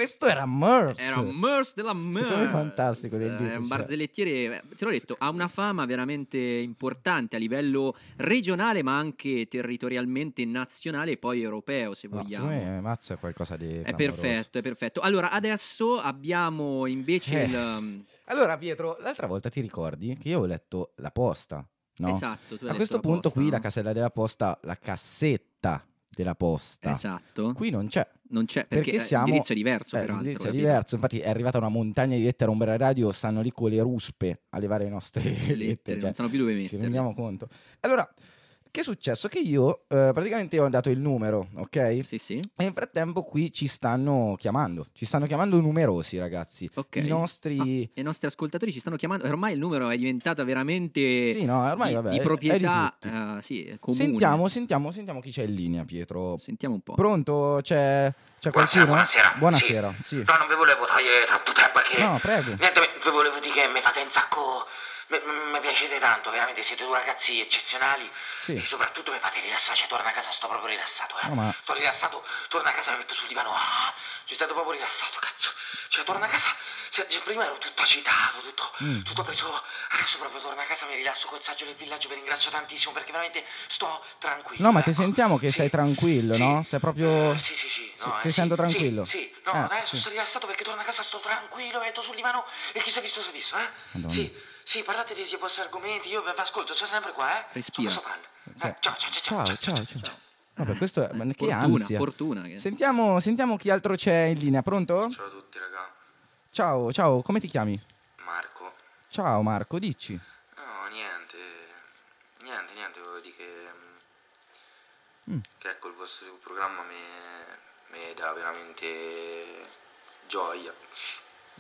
S5: Questo era Merce.
S4: Era Merce della Merce.
S5: Secondo me è fantastico del
S4: È
S5: dire,
S4: un
S5: cioè.
S4: barzellettiere, eh, te l'ho detto, ha una fama veramente importante a livello regionale, ma anche territorialmente nazionale e poi europeo, se
S5: No,
S4: vogliamo.
S5: me Mazzo è qualcosa di
S4: È
S5: clamoroso.
S4: perfetto, è perfetto. Allora, adesso abbiamo invece
S5: Eh.
S4: il... um,
S5: Allora, Pietro, l'altra volta ti ricordi che io avevo letto la posta, no?
S4: Esatto,
S5: A questo punto
S4: posta,
S5: qui
S4: no?
S5: la casella della posta, la cassetta della posta.
S4: Esatto.
S5: Qui non c'è.
S4: Non c'è, perché, eh,
S5: siamo...
S4: l'indirizzo è diverso,
S5: eh,
S4: peraltro.
S5: l'indirizzo è diverso, infatti è arrivata una montagna di lettere a Umbra Radio, stanno lì con le ruspe a levare le nostre lettere.
S4: lettere,
S5: cioè,
S4: non sanno più dove
S5: Ci
S4: metterle.
S5: rendiamo conto. Allora, che è successo? Che io eh, praticamente ho dato il numero, ok?
S4: Sì, sì.
S5: E nel frattempo qui ci stanno chiamando, ci stanno chiamando numerosi ragazzi.
S4: Ok.
S5: I nostri...
S4: Ah, e i nostri ascoltatori ci stanno chiamando. Ormai il numero è diventato veramente
S5: Sì, no, ormai
S4: di,
S5: vabbè,
S4: di
S5: di
S4: proprietà
S5: tutti.
S4: eh, sì, è comune.
S5: Sentiamo, sentiamo, sentiamo chi c'è in linea, Pietro.
S4: Sentiamo un po'.
S5: Pronto? C'è, c'è
S12: Buonasera,
S5: qualcuno?
S12: buonasera.
S5: Buonasera, sì.
S12: No, non vi volevo togliere troppo tempo perché...
S5: No, prego.
S12: Niente, vi volevo dire che mi fate un sacco... Mi, piacete tanto, veramente siete due ragazzi eccezionali
S5: Sì.
S12: e soprattutto mi fate rilassare, cioè torno a casa sto proprio rilassato, eh.
S5: No, ma-
S12: Sto rilassato, torno a casa mi metto sul divano, ah, sono stato proprio rilassato, cazzo. Cioè torno a casa, cioè, prima ero tutto agitato, tutto,
S5: Mm.
S12: tutto preso, adesso proprio torno a casa, mi rilasso col saggio del villaggio, vi ringrazio tantissimo perché veramente sto tranquillo.
S5: No, ma ti
S12: ecco.
S5: sentiamo che
S12: Sì.
S5: sei tranquillo, no? Sei proprio...
S12: Eh, Sì, sì, sì.
S5: Sì,
S12: no,
S5: ti
S12: eh,
S5: sento
S12: sì,
S5: tranquillo.
S12: Sì, sì. no,
S5: Eh,
S12: adesso
S5: sì.
S12: sto rilassato perché torno a casa, sto tranquillo, metto sul divano e chi si è visto si è visto, eh?
S5: Madonna.
S12: Sì, sì, parlate dei vostri argomenti, io vi ascolto, sto sempre qua, eh?
S4: Respira.
S12: Sono questo fan.
S5: Cioè,
S12: Eh, ciao, ciao, ciao,
S5: ciao, ciao, ciao. Vabbè, questo è... ma che
S4: Fortuna,
S5: ansia.
S4: fortuna. che-
S5: Sentiamo, sentiamo chi altro c'è in linea, pronto?
S12: Ciao a tutti, raga.
S5: Ciao, ciao, come ti chiami?
S12: Marco.
S5: Ciao Marco, dici.
S12: No, niente. Niente, niente, volevo dire che...
S5: Mm.
S12: Che ecco, il vostro programma mi, mi dà veramente gioia,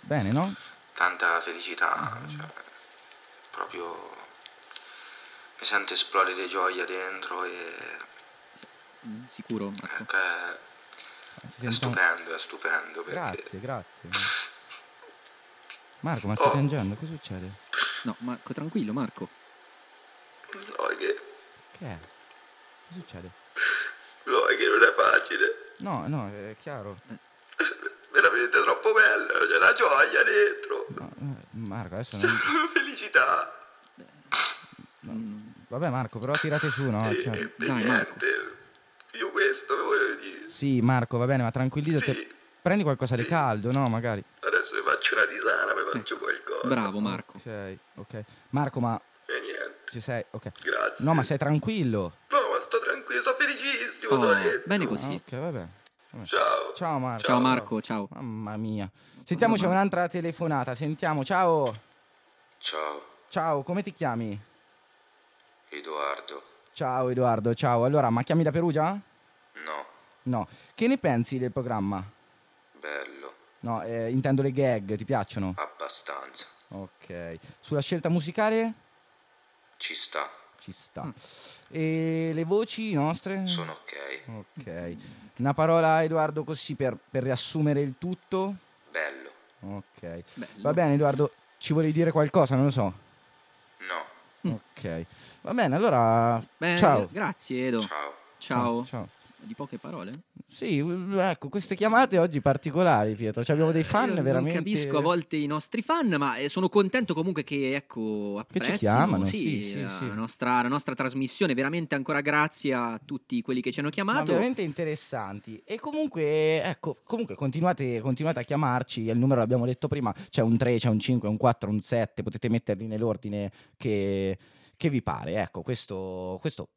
S5: Bene, no?
S12: tanta felicità, cioè, proprio mi sento esplodere gioia dentro e
S4: Sicuro, Marco.
S12: ecco, è,
S5: Ci
S12: è stupendo, è stupendo perché
S5: Grazie, grazie. Marco, ma stai
S12: Oh.
S5: piangendo? Che succede?
S4: No, Marco, tranquillo, Marco.
S12: lo che,
S5: Che è? Che succede?
S12: lo che non è facile,
S5: No, no, è chiaro.
S12: veramente troppo bello, c'è la gioia dentro,
S5: No, eh, Marco, adesso non...
S12: felicità.
S5: Vabbè Marco, però tirate su, no?
S12: E-
S5: Cioè-
S12: e
S4: Dai, Marco.
S12: niente, io questo volevo dire.
S5: Sì, Marco, va bene, ma tranquillizzati.
S12: Sì.
S5: Prendi qualcosa di
S12: Sì.
S5: caldo, no? Magari.
S12: Adesso vi faccio una tisana, vi faccio
S5: Ecco.
S12: qualcosa.
S4: Bravo, Marco.
S5: Ok, ok. Marco, ma
S12: E niente,
S5: ci sei? Ok.
S12: grazie.
S5: No, ma sei tranquillo.
S12: No, tranquillo, sto felicissimo.
S4: Oh, bene così.
S5: ok, vabbè. vabbè.
S12: Ciao.
S5: Ciao Marco.
S4: Ciao Marco, ciao.
S5: Mamma mia. Sentiamo, c'è un'altra telefonata. Sentiamo, ciao.
S12: Ciao,
S5: Ciao, come ti chiami?
S12: Edoardo.
S5: Ciao Edoardo, ciao. Allora, ma chiami da Perugia?
S12: No,
S5: No. Che ne pensi del programma?
S12: bello,
S5: No, eh, intendo le gag, ti piacciono?
S12: abbastanza.
S5: Ok. Sulla scelta musicale?
S12: Ci sta,
S5: Ci sta. E le voci nostre?
S12: sono ok.
S5: Ok. Una parola, Edoardo, così per, per riassumere il tutto?
S12: Bello.
S5: Ok.
S4: Bello.
S5: Va bene, Edoardo, ci volevi dire qualcosa? Non lo so.
S12: No,
S5: Ok. Va bene, allora.
S4: Beh,
S5: ciao.
S4: Grazie, Edo.
S12: ciao.
S4: Ciao.
S5: Ciao.
S4: Di poche parole?
S5: Sì, ecco, queste chiamate oggi particolari, Pietro. Cioè, abbiamo dei fan
S4: Io
S5: veramente.
S4: Non capisco a volte i nostri fan, ma eh, sono contento comunque che, ecco,
S5: Che ci
S4: apprezzino
S5: chiamano,
S4: sì,
S5: sì, sì,
S4: la,
S5: sì.
S4: Nostra, la nostra trasmissione. Veramente ancora grazie a tutti quelli che ci hanno
S5: Ma
S4: chiamato.
S5: veramente interessanti. E comunque, ecco, comunque continuate, continuate a chiamarci. Il numero l'abbiamo detto prima: c'è un 3, c'è un 5, un 4, un 7. Potete metterli nell'ordine che, che vi pare. Ecco, questo, questo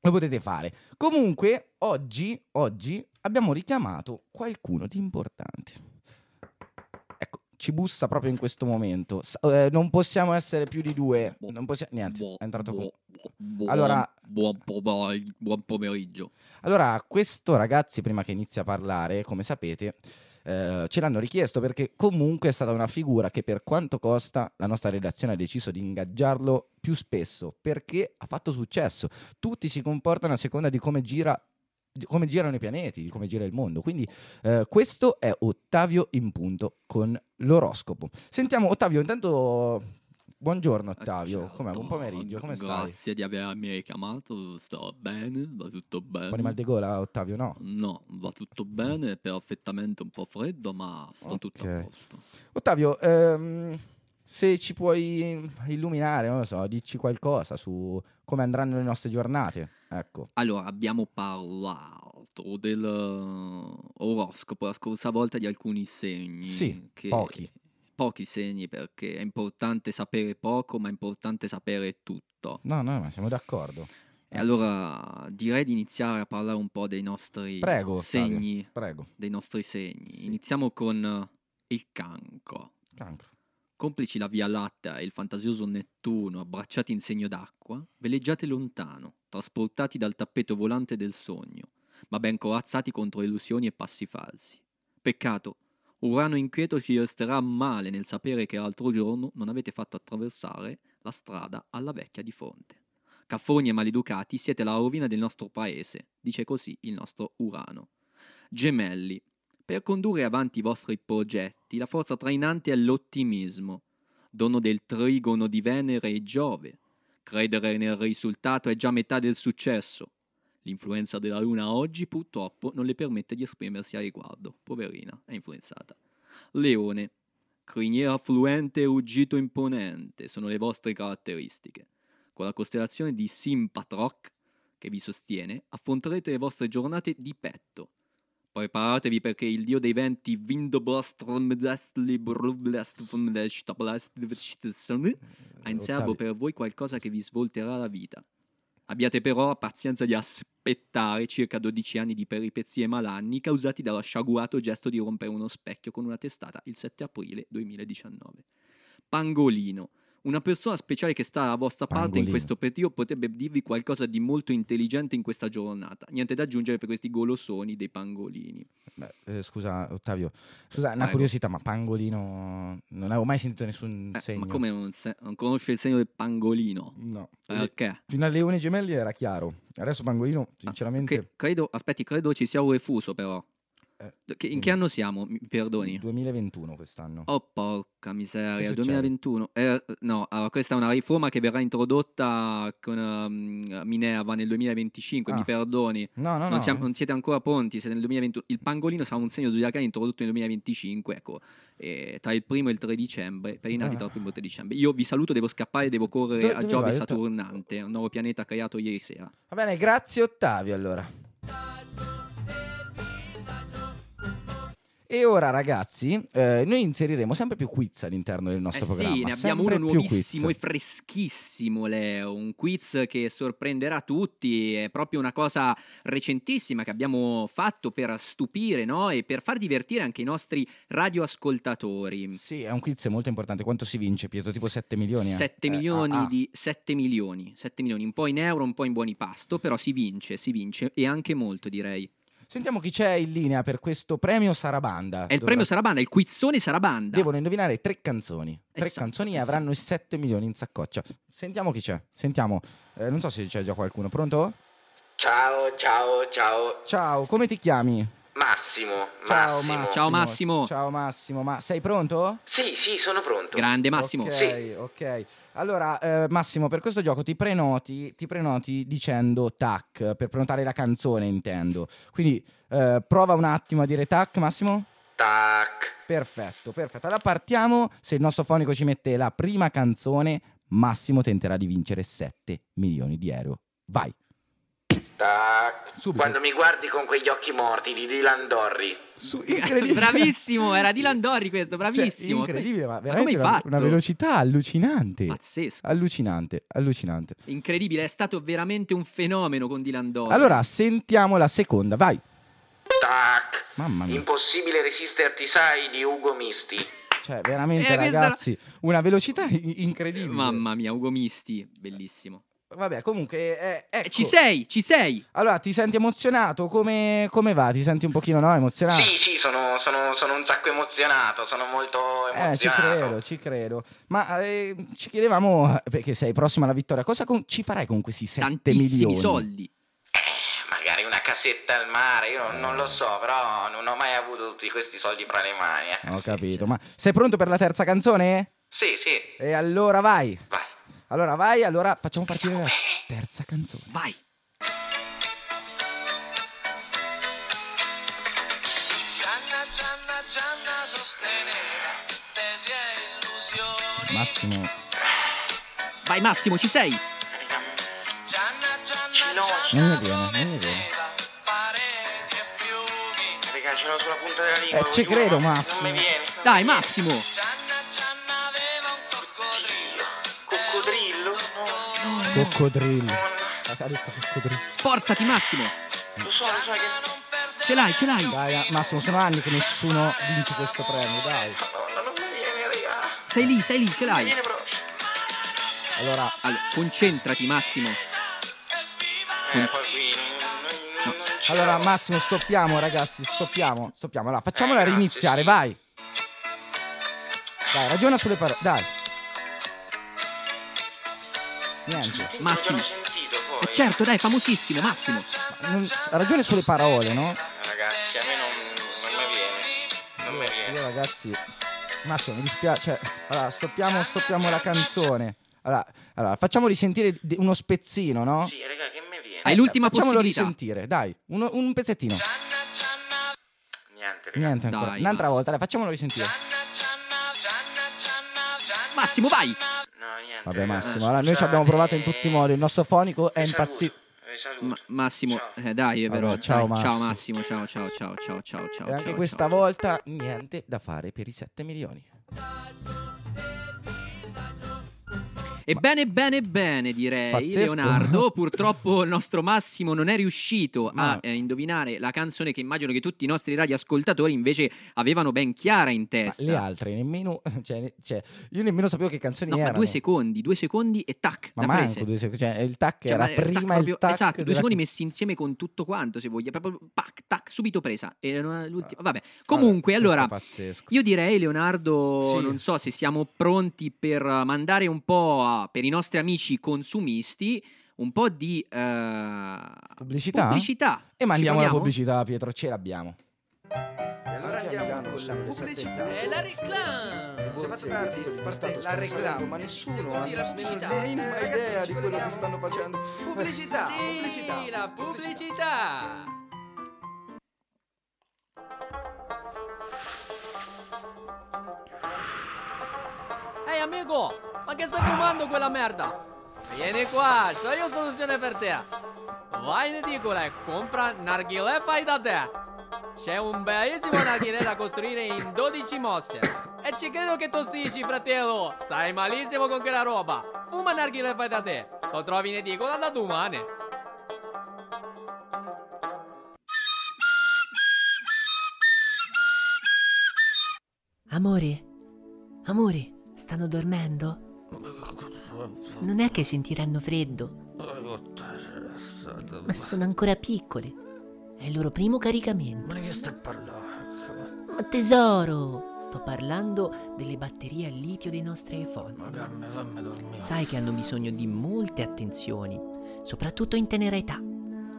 S5: lo potete fare. Comunque, oggi, oggi abbiamo richiamato qualcuno di importante. Ecco, ci bussa proprio in questo momento. S- eh, non possiamo essere più di due. Non possiamo. Niente, è entrato con.
S4: Buon,
S5: Allora-
S4: buon, buon pomeriggio.
S5: Allora, questo ragazzi, prima che inizi a parlare, come sapete, eh, ce l'hanno richiesto perché comunque è stata una figura che per quanto costa la nostra redazione ha deciso di ingaggiarlo più spesso perché ha fatto successo. Tutti si comportano a seconda di come gira come girano i pianeti, di come gira il mondo. Quindi eh, questo è Ottavio in punto con l'oroscopo. Sentiamo Ottavio, intanto buongiorno Ottavio, com'è? Buon pomeriggio, come stai?
S4: Grazie di avermi chiamato, sto bene, va tutto bene.
S5: Un po' di mal di gola Ottavio, no?
S4: No, va tutto bene, perfettamente un po' freddo, ma sto tutto a posto.
S5: Ottavio, ehm, se ci puoi illuminare, non lo so, dici qualcosa su come andranno le nostre giornate. Ecco.
S4: Allora, abbiamo parlato dell'oroscopo la scorsa volta di alcuni segni.
S5: Sì,
S4: che-
S5: pochi.
S4: Pochi segni perché è importante sapere poco, ma è importante sapere tutto.
S5: No, no, ma siamo d'accordo.
S4: E allora direi di iniziare a parlare un po' dei nostri
S5: Prego, Ottavio,
S4: segni.
S5: prego.
S4: Dei nostri segni. Iniziamo con eh, il cancro.
S5: Cancro.
S4: Complici la Via Lattea e il fantasioso Nettuno, abbracciati in segno d'acqua, veleggiate lontano, trasportati dal tappeto volante del sogno, ma ben corazzati contro illusioni e passi falsi. Peccato, Urano inquieto ci resterà male nel sapere che l'altro giorno non avete fatto attraversare la strada alla vecchia di fronte. Caffoni e maleducati siete la rovina del nostro paese, dice così il nostro Urano. Gemelli, per condurre avanti i vostri progetti, la forza trainante è l'ottimismo, dono del trigono di Venere e Giove. Credere nel risultato è già metà del successo. L'influenza della Luna oggi purtroppo non le permette di esprimersi a riguardo. Poverina, è influenzata. Leone, criniera fluente e ruggito imponente sono le vostre caratteristiche. Con la costellazione di Simpatroc, che vi sostiene, affronterete le vostre giornate di petto. Preparatevi perché il dio dei venti ha in serbo per voi qualcosa che vi svolterà la vita. Abbiate però pazienza di aspettare circa 12 anni di peripezie malanni causati dallo sciagurato gesto di rompere uno specchio con una testata il 7 aprile 2019. Pangolino. Una persona speciale che sta alla vostra parte in
S5: Pangolino.
S4: questo periodo potrebbe dirvi qualcosa di molto intelligente in questa giornata. Niente da aggiungere per questi golosoni dei pangolini.
S5: Beh, eh, scusa Ottavio, scusa, una
S4: Prego.
S5: curiosità, ma pangolino non avevo mai sentito nessun
S4: Eh,
S5: segno.
S4: ma come non, se- non conosce il segno del pangolino?
S5: No.
S4: Perché?
S5: Fino a Leone Gemelli era chiaro. Adesso pangolino, sinceramente,
S4: Che- credo, aspetti, credo ci sia un refuso però.
S5: Eh,
S4: in che anno siamo? Mi perdoni.
S5: 2021 quest'anno.
S4: Oh porca miseria,
S5: Che
S4: il
S5: succede?
S4: 2021. Eh, no, allora, questa è una riforma che verrà introdotta con ehm, Minerva nel 2025, mi
S5: Ah.
S4: perdoni.
S5: No, no,
S4: non,
S5: no.
S4: siamo- non siete ancora pronti, siete nel 2021. Il pangolino sarà un segno zodiacale introdotto nel 2025, ecco, eh, tra il primo e il 3 dicembre, per i nati
S5: Ah.
S4: tra il primo e il 3 dicembre. Io vi saluto, devo scappare, devo correre
S5: Dove-
S4: a
S5: dove
S4: Giove? Saturnante, un nuovo pianeta creato ieri sera.
S5: Va bene, grazie Ottavio allora. E ora ragazzi, eh, noi inseriremo sempre più quiz all'interno del nostro
S4: Eh
S5: programma.
S4: sì, ne abbiamo
S5: sempre
S4: uno nuovissimo e freschissimo, Leo. Un quiz che sorprenderà tutti. È proprio una cosa recentissima che abbiamo fatto per stupire no? e per far divertire anche i nostri radioascoltatori.
S5: Sì, è un quiz molto importante. Quanto si vince, Pietro? Tipo 7 milioni? eh?
S4: 7
S5: Eh,
S4: milioni
S5: ah, ah.
S4: di 7 milioni, 7 milioni, un po' in euro, un po' in buoni pasto, però si vince, si vince e anche molto, direi.
S5: Sentiamo chi c'è in linea per questo premio Sarabanda.
S4: È il
S5: Dovrà-
S4: premio Sarabanda, il quizzone Sarabanda.
S5: Devono indovinare tre canzoni. Tre
S4: Esatto,
S5: canzoni e
S4: esatto.
S5: avranno i 7 milioni in saccoccia. Sentiamo chi c'è. Sentiamo. Eh, non so se c'è già qualcuno. Pronto?
S12: Ciao, ciao, ciao.
S5: Ciao, come ti chiami?
S12: Massimo,
S5: Ciao
S12: Massimo.
S5: Massimo.
S4: Ciao, Massimo.
S5: Ciao Massimo, ma sei pronto?
S12: Sì, sì, sono pronto.
S4: Grande Massimo.
S5: Ok,
S12: Sì.
S5: ok. Allora, eh, Massimo, per questo gioco ti prenoti, ti prenoti dicendo tac, per prenotare la canzone intendo. Quindi eh, prova un attimo a dire tac, Massimo.
S12: Tac.
S5: Perfetto, perfetto. Allora partiamo, se il nostro fonico ci mette la prima canzone, Massimo tenterà di vincere 7 milioni di euro. Vai.
S12: Tac.
S5: Subito.
S12: Quando mi guardi con quegli occhi morti di Dylan Dorry.
S5: Su, incredibile.
S4: Bravissimo, era Dylan Dorry questo,
S5: Cioè,
S4: bravissimo.
S5: incredibile, ma
S4: Ma
S5: veramente
S4: come hai
S5: una,
S4: fatto?
S5: una velocità allucinante.
S4: Pazzesco.
S5: Allucinante, allucinante.
S4: Incredibile, è stato veramente un fenomeno con Dylan Dorry.
S5: Allora, sentiamo la seconda, vai.
S12: Tac.
S5: Mamma mia.
S12: Impossibile resisterti, sai, di Ugo Misti.
S5: Cioè, veramente,
S4: Eh, questa-
S5: ragazzi, una velocità incredibile.
S4: Mamma mia, Ugo Misti, bellissimo.
S5: Vabbè, comunque, eh, ecco.
S4: Ci sei, ci sei.
S5: Allora, ti senti emozionato? Come, come va? Ti senti un pochino, no, emozionato?
S12: Sì, sì, sono, sono- sono un sacco emozionato, sono molto
S5: Eh, ci
S12: emozionato.
S5: credo, ci credo. Ma eh, ci chiedevamo, perché sei prossimo alla vittoria, cosa con- ci farai con questi 7
S4: Tantissimi
S5: milioni?
S4: soldi.
S12: Magari una casetta al mare, io non, non lo so, però non ho mai avuto tutti questi soldi fra le mani. eh.
S5: Ho capito, ma sei pronto per la terza canzone?
S12: Sì, sì.
S5: E allora vai. Vai. Allora vai, allora facciamo partire la terza canzone.
S4: Vai.
S6: Gianna, Gianna, Gianna sosteneva tesi e illusioni.
S5: Massimo.
S4: Vai Massimo, ci sei.
S6: Gianna, Gianna,
S5: Non mi viene, non mi viene.
S6: pareti e fiumi.
S12: Raga, ce l'ho sulla punta della lingua.
S5: Eh, ci credo, Massimo.
S12: Non mi viene.
S4: Dai Massimo.
S12: Coccodrillo.
S4: Sforzati Massimo.
S12: Lo so, lo so che...
S4: Ce l'hai, ce l'hai.
S5: Dai, ah, Massimo, sono anni che nessuno vince questo premio, dai.
S12: Madonna, non mi viene, raga.
S4: Sei lì, sei lì, ce l'hai.
S12: viene.
S5: Allora,
S4: Allora, concentrati Massimo.
S12: Eh, poi qui... non- non- non ce
S5: allora. Massimo, stoppiamo, ragazzi, stoppiamo, stoppiamo. Allora, facciamola
S12: Eh,
S5: riniziare,
S12: sì.
S5: vai. Dai, ragiona sulle parole, dai. Niente.
S4: Massimo.
S12: sentito poi.
S4: Eh, certo, dai, famosissimo, Massimo.
S5: Non- ragione sulle parole, no?
S12: Ragazzi, a me non, non mi viene. Non mi viene.
S5: Io ragazzi, Massimo, mi dispiace. cioè, allora, stoppiamo, stoppiamo la canzone. Allora, allora, facciamo risentire uno spezzino, no?
S12: Sì, raga, che mi viene?
S4: Hai l'ultima
S5: Facciamolo
S4: possibilità.
S5: risentire, dai, uno- un pezzettino.
S12: Niente, raga.
S5: Niente ancora.
S4: Dai,
S5: Un'altra
S4: Massimo.
S5: volta, dai, facciamolo risentire.
S4: Massimo, vai.
S12: No, niente.
S5: Vabbè,
S12: raga.
S5: Massimo, allora noi ci abbiamo provato in tutti i modi. Il nostro fonico è impazzito.
S4: Ma- Massimo, eh, dai, è vero.
S5: Vabbè, ciao,
S4: dai, ciao
S5: Massimo.
S4: Massimo, ciao, ciao, ciao, ciao, ciao, ciao.
S5: E anche
S4: ciao,
S5: questa
S4: ciao.
S5: volta niente da fare per i 7 milioni.
S4: Ebbene, bene, bene, direi,
S5: Pazzesco.
S4: Leonardo. Purtroppo il nostro Massimo non è riuscito
S5: Ma-
S4: a eh, indovinare la canzone che immagino che tutti i nostri radioascoltatori invece avevano ben chiara in
S5: Ma
S4: testa.
S5: le altre nemmeno. Cioè, cioè, io nemmeno sapevo che canzoni
S4: No, ma
S5: erano.
S4: due secondi, due secondi e tac,
S5: Ma manco due secondi. Cioè, il tac
S4: Cioè,
S5: era
S4: ma, eh, tac,
S5: prima
S4: proprio-
S5: il tac.
S4: esatto, due
S5: della-
S4: secondi messi insieme con tutto quanto, se voglia, proprio pac, tac, subito presa. E l'ultima- Vabbè, comunque,
S5: Vabbè,
S4: allora, io direi, Leonardo,
S5: Sì.
S4: non so se siamo pronti per mandare un po' a- per i nostri amici consumisti un po' di eh,
S5: Pubblicità?
S4: pubblicità.
S5: E mandiamo la pubblicità, Pietro, ce l'abbiamo.
S13: E allora andiamo con la pubblicità.
S7: E la reclama.
S13: Si è fatto tardi, parte la reclama, ma nessuno ha
S7: la pubblicità. Ragazzi,
S13: idea
S7: ci
S13: di quello che stanno facendo. Pubblicità,
S7: Sì,
S13: pubblicità.
S7: la pubblicità. Ehi amico, ma che stai fumando quella merda? Vieni qua, c'ho io soluzione per te. Vai in edicola e compra narghile fai da te. C'è un bellissimo narghile da costruire in 12 mosse. E ci credo che tossisci, fratello. Stai malissimo con quella roba. Fuma narghile fai da te. Lo trovi in edicola da domani.
S14: Amore, amore, stanno dormendo? Non è che sentiranno freddo, ma sono ancora piccole. È il loro primo caricamento.
S13: Ma che stai parlando?
S14: Ma tesoro, sto parlando delle batterie al litio dei nostri iPhone.
S13: Ma fammi dormire.
S14: Sai che hanno bisogno di molte attenzioni, soprattutto in tenera età.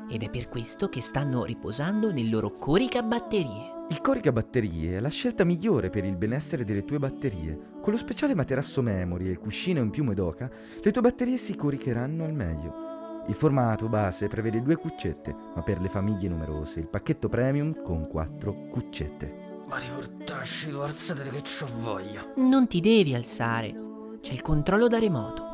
S14: Ed è per questo che stanno riposando nel loro coricabatterie.
S15: Il coricabatterie è la scelta migliore per il benessere delle tue batterie. Con lo speciale materasso memory e il cuscino in piume d'oca, le tue batterie si coricheranno al meglio. Il formato base prevede due cuccette, ma per le famiglie numerose il pacchetto premium con quattro cuccette.
S13: Ma riportasci, tu alzate che c'ho voglia.
S14: Non ti devi alzare, c'è il controllo da remoto.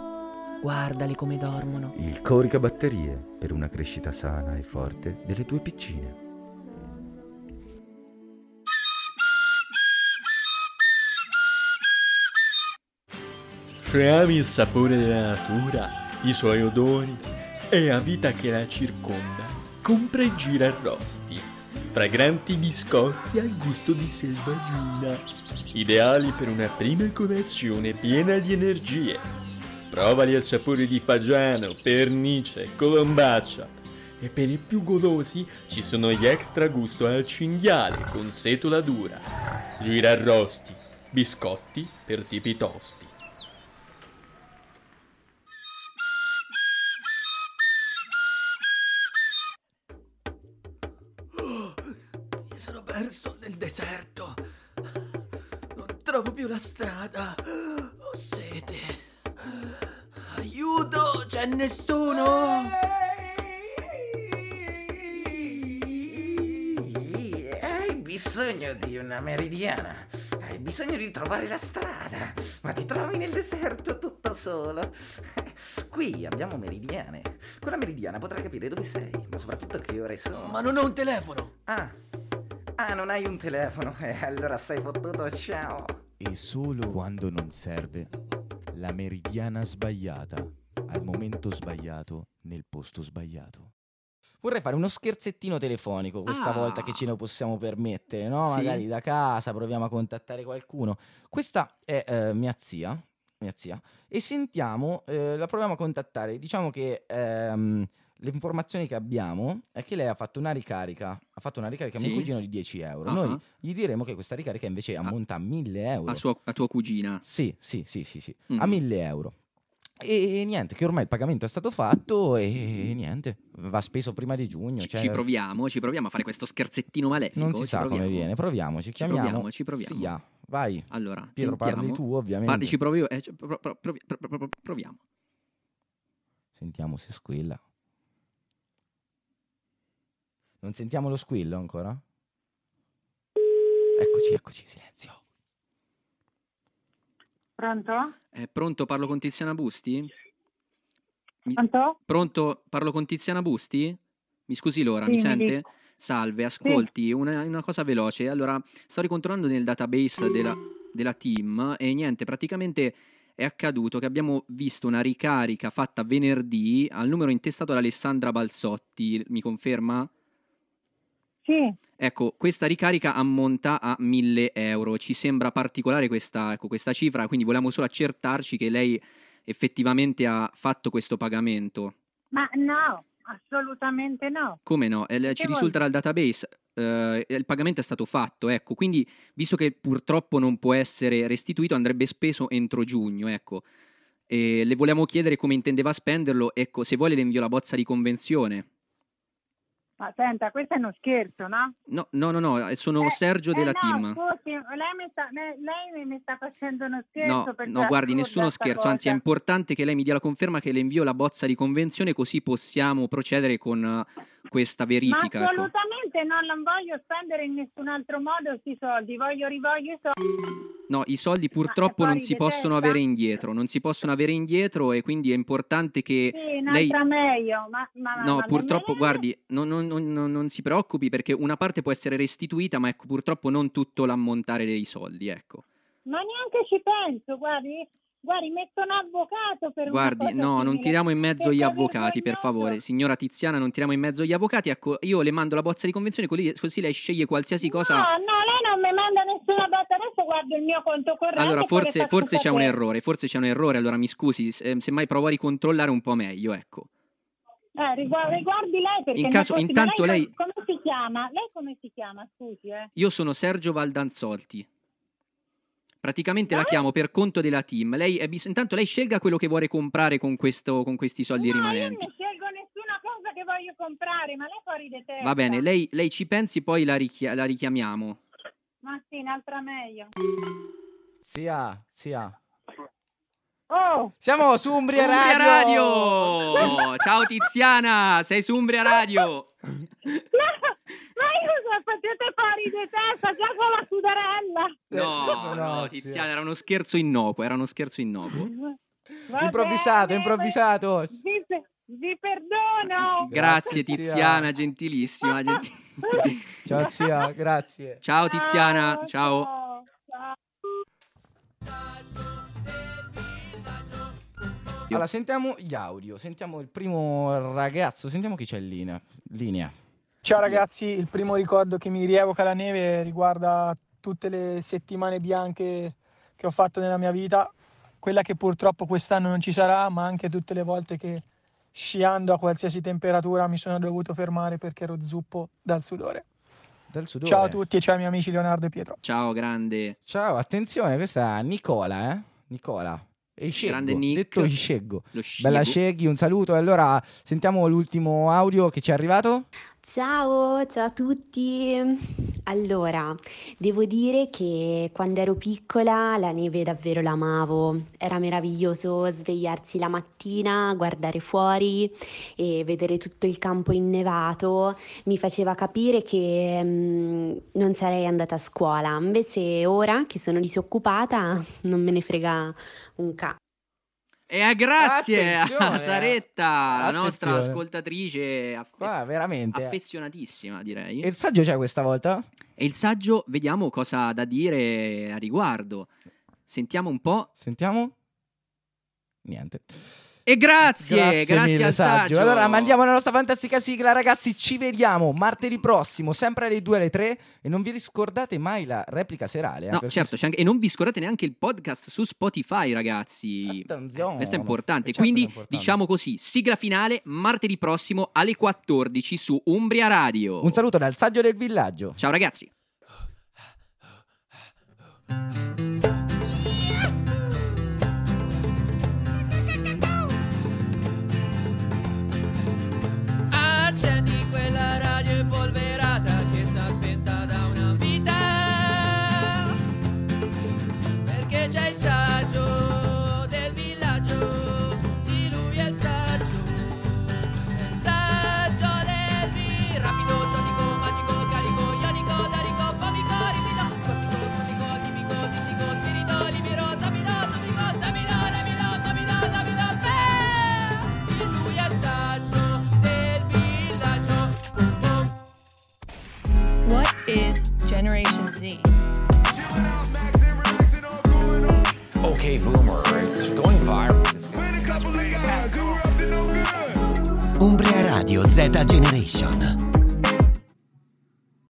S14: Guardale come dormono.
S15: Il coricabatterie per una crescita sana e forte delle tue piccine.
S16: Se ami il sapore della natura, i suoi odori e la vita che la circonda, compra i girarrosti, fragranti biscotti al gusto di selvaggina, ideali per una prima colazione piena di energie. Provali al sapore di fagiano, pernice, colombaccia. E per i più golosi ci sono gli extra gusto al cinghiale con setola dura, girarrosti, biscotti per tipi tosti.
S13: Mi sono perso nel deserto. Non trovo più la strada. Ho sete. Aiuto, c'è nessuno?
S3: Hai bisogno di una meridiana. Hai bisogno di trovare la strada. Ma ti trovi nel deserto tutto solo. Qui abbiamo meridiane. Con la meridiana potrai capire dove sei, ma soprattutto che ore sono.
S13: Ma non ho un telefono.
S3: Ah. Ah, non hai un telefono. Eh, allora sei fottuto, ciao.
S5: E solo quando non serve, la meridiana sbagliata, al momento sbagliato, nel posto sbagliato. Vorrei fare uno scherzettino telefonico questa
S4: Ah.
S5: volta che ce lo possiamo permettere, no?
S4: Sì.
S5: Magari da casa proviamo a contattare qualcuno. Questa è eh, mia zia, mia zia, e sentiamo, eh, la proviamo a contattare. Diciamo che ehm, le informazioni che abbiamo è che lei ha fatto una ricarica, ha fatto una ricarica a mio
S4: Sì.
S5: cugino di 10 euro.
S4: Ah.
S5: Noi gli diremo che questa ricarica invece ammonta a 1000 euro.
S4: A, sua- a tua cugina.
S5: Sì, sì, sì, sì, sì.
S4: Mhm.
S5: a 1000 euro. E niente, che ormai il pagamento è stato fatto e niente, va speso prima di giugno.
S4: Ci,
S5: cioè,
S4: ci proviamo, ci proviamo a fare questo scherzettino malefico.
S5: Non si
S4: ci
S5: sa come
S4: proviamo.
S5: viene, proviamoci,
S4: Ci
S5: chiamiamo.
S4: proviamo, ci proviamo.
S5: Sia, vai.
S4: Allora,
S5: Pietro, parli tu ovviamente.
S4: Parli, ci provo io. eh, ci- pro- pro- provi- pro- pro- pro- proviamo.
S5: Sentiamo se squilla. Non sentiamo lo squillo ancora? Eccoci, eccoci, silenzio.
S17: Pronto?
S4: Eh, pronto, parlo con Tiziana Busti? Mi-
S17: Pronto?
S4: Pronto, parlo con Tiziana Busti? Mi scusi Lora,
S17: Sì,
S4: mi
S17: mi
S4: sente?
S17: dica.
S4: Salve, ascolti, una, una cosa veloce. Allora, sto ricontrollando nel database della, della team e niente, praticamente è accaduto che abbiamo visto una ricarica fatta venerdì al numero intestato da Alessandra Balsotti. Mi conferma?
S17: Sì.
S4: Ecco, questa ricarica ammonta a 1000 euro. Ci sembra particolare questa, ecco, questa cifra, quindi volevamo solo accertarci che lei effettivamente ha fatto questo pagamento.
S17: Ma no, assolutamente no.
S4: Come no? Eh, ci risulta dal database, eh, il pagamento è stato fatto, ecco, quindi visto che purtroppo non può essere restituito, andrebbe speso entro giugno, ecco. E le volevamo chiedere come intendeva spenderlo, ecco, se vuole le invio la bozza di convenzione.
S17: Ma senta, questo è uno scherzo, no?
S4: No, no, no, no, eh, sono Sergio
S17: Eh,
S4: della
S17: no,
S4: team.
S17: scusi, lei mi, sta, lei mi sta facendo uno scherzo
S4: No, no, guardi, nessuno scherzo, anzi è
S17: cosa.
S4: importante che lei mi dia la conferma che le invio la bozza di convenzione così possiamo procedere con eh, questa verifica.
S17: Ma
S4: ecco.
S17: Assolutamente non, non voglio spendere in nessun altro modo questi soldi, voglio rivoglio i soldi.
S4: No, i soldi purtroppo non si possono
S17: testa?
S4: avere indietro, non si possono avere indietro e quindi è importante che
S17: Sì,
S4: lei...
S17: meglio, ma, ma,
S4: No,
S17: ma
S4: purtroppo,
S17: nemmeno-
S4: guardi, non- non- non- non si preoccupi perché una parte può essere restituita, ma ecco, purtroppo non tutto l'ammontare dei soldi, ecco.
S17: Ma neanche ci penso, guardi, guardi, metto un avvocato per
S4: Guardi, no, non
S17: simile.
S4: tiriamo in mezzo gli avvocati, per favore. Signora Tiziana, non tiriamo in mezzo gli avvocati. Ecco, io le mando la bozza di convenzione, così, lei sceglie qualsiasi cosa.
S17: No, no, lei non mi manda nessuna data, adesso guardo il mio conto corrente.
S4: Allora, forse, forse c'è un errore, forse c'è un errore, allora mi scusi, se- semmai provo a ricontrollare un po' meglio, ecco.
S17: Eh, rigu- riguardi lei perché
S4: In
S17: non
S4: caso- intanto lei-
S17: Come si chiama? Lei come si chiama? Scusi, eh.
S4: Io sono Sergio Valdanzolti. Praticamente
S17: Ah?
S4: la chiamo per conto della team. Lei è bis- intanto lei scelga quello che vuole comprare con, questo, con questi soldi
S17: No, io
S4: rimanenti.
S17: non scelgo nessuna cosa che voglio comprare, ma lei fuori di testa.
S4: Va bene, lei, lei ci pensi, poi la, richia- la richiamiamo.
S17: Ma sì, un'altra meglio.
S5: Sia, sia.
S17: Oh!
S5: Siamo su Umbria,
S4: Umbria
S5: Radio!
S4: Radio! Ciao Tiziana, sei su Umbria Radio.
S17: Ma io sono facete fuori di testa, già con la sudarella.
S4: No, no, Tiziana, era uno scherzo innocuo, era uno scherzo innocuo.
S17: Va
S5: Improvvisato,
S17: bene,
S5: improvvisato.
S17: Vi, vi perdono.
S4: Grazie Tiziana,
S5: zia.
S4: gentilissima. genti-
S5: Ciao zia, grazie.
S4: Ciao Tiziana, ciao.
S5: Allora, sentiamo gli audio, sentiamo il primo ragazzo, sentiamo chi c'è in linea. linea.
S18: Ciao ragazzi, il primo ricordo che mi rievoca la neve riguarda tutte le settimane bianche che ho fatto nella mia vita quella che purtroppo quest'anno non ci sarà, ma anche tutte le volte che sciando a qualsiasi temperatura mi sono dovuto fermare perché ero zuppo dal sudore.
S5: Dal sudore.
S18: Ciao a tutti e ciao ai miei amici Leonardo e Pietro.
S4: Ciao, grande.
S5: Ciao, attenzione, questa è Nicola, eh? Nicola. E Sceggo,
S4: Grande Nick.
S5: detto Sceggo.
S4: Lo Sceggo.
S5: Bella Sceghi, un saluto. E allora sentiamo l'ultimo audio che ci è arrivato.
S19: Ciao, ciao a tutti. Allora, devo dire che quando ero piccola la neve davvero l'amavo. Era meraviglioso svegliarsi la mattina, guardare fuori e vedere tutto il campo innevato. Mi faceva capire che mm, non sarei andata a scuola. Invece ora che sono disoccupata non me ne frega un ca.
S4: E a grazie
S5: Attenzione,
S4: a Saretta, la nostra
S5: Attenzione.
S4: ascoltatrice
S5: Qua, veramente.
S4: affezionatissima, direi.
S5: E il saggio c'è questa volta?
S4: E il saggio, vediamo cosa ha da dire a riguardo. Sentiamo un po'.
S5: Sentiamo? Niente.
S4: E grazie, grazie,
S5: mille,
S4: al saggio.
S5: Allora mandiamo la nostra fantastica sigla, ragazzi. Ci vediamo martedì prossimo, sempre alle 2 alle 3. E non vi scordate mai la replica serale. eh,
S4: No, certo, anche- e non vi scordate neanche il podcast su Spotify, ragazzi.
S5: Attenzione.
S4: Questo è importante.
S5: Certo che è
S4: Quindi,
S5: importante.
S4: diciamo così, sigla finale martedì prossimo alle 14 su Umbria Radio.
S5: Un saluto dal saggio del villaggio.
S4: Ciao ragazzi.
S1: Is Generation Z?
S2: Okay, boomer, it's going viral.
S20: Umbria Radio Z Generation.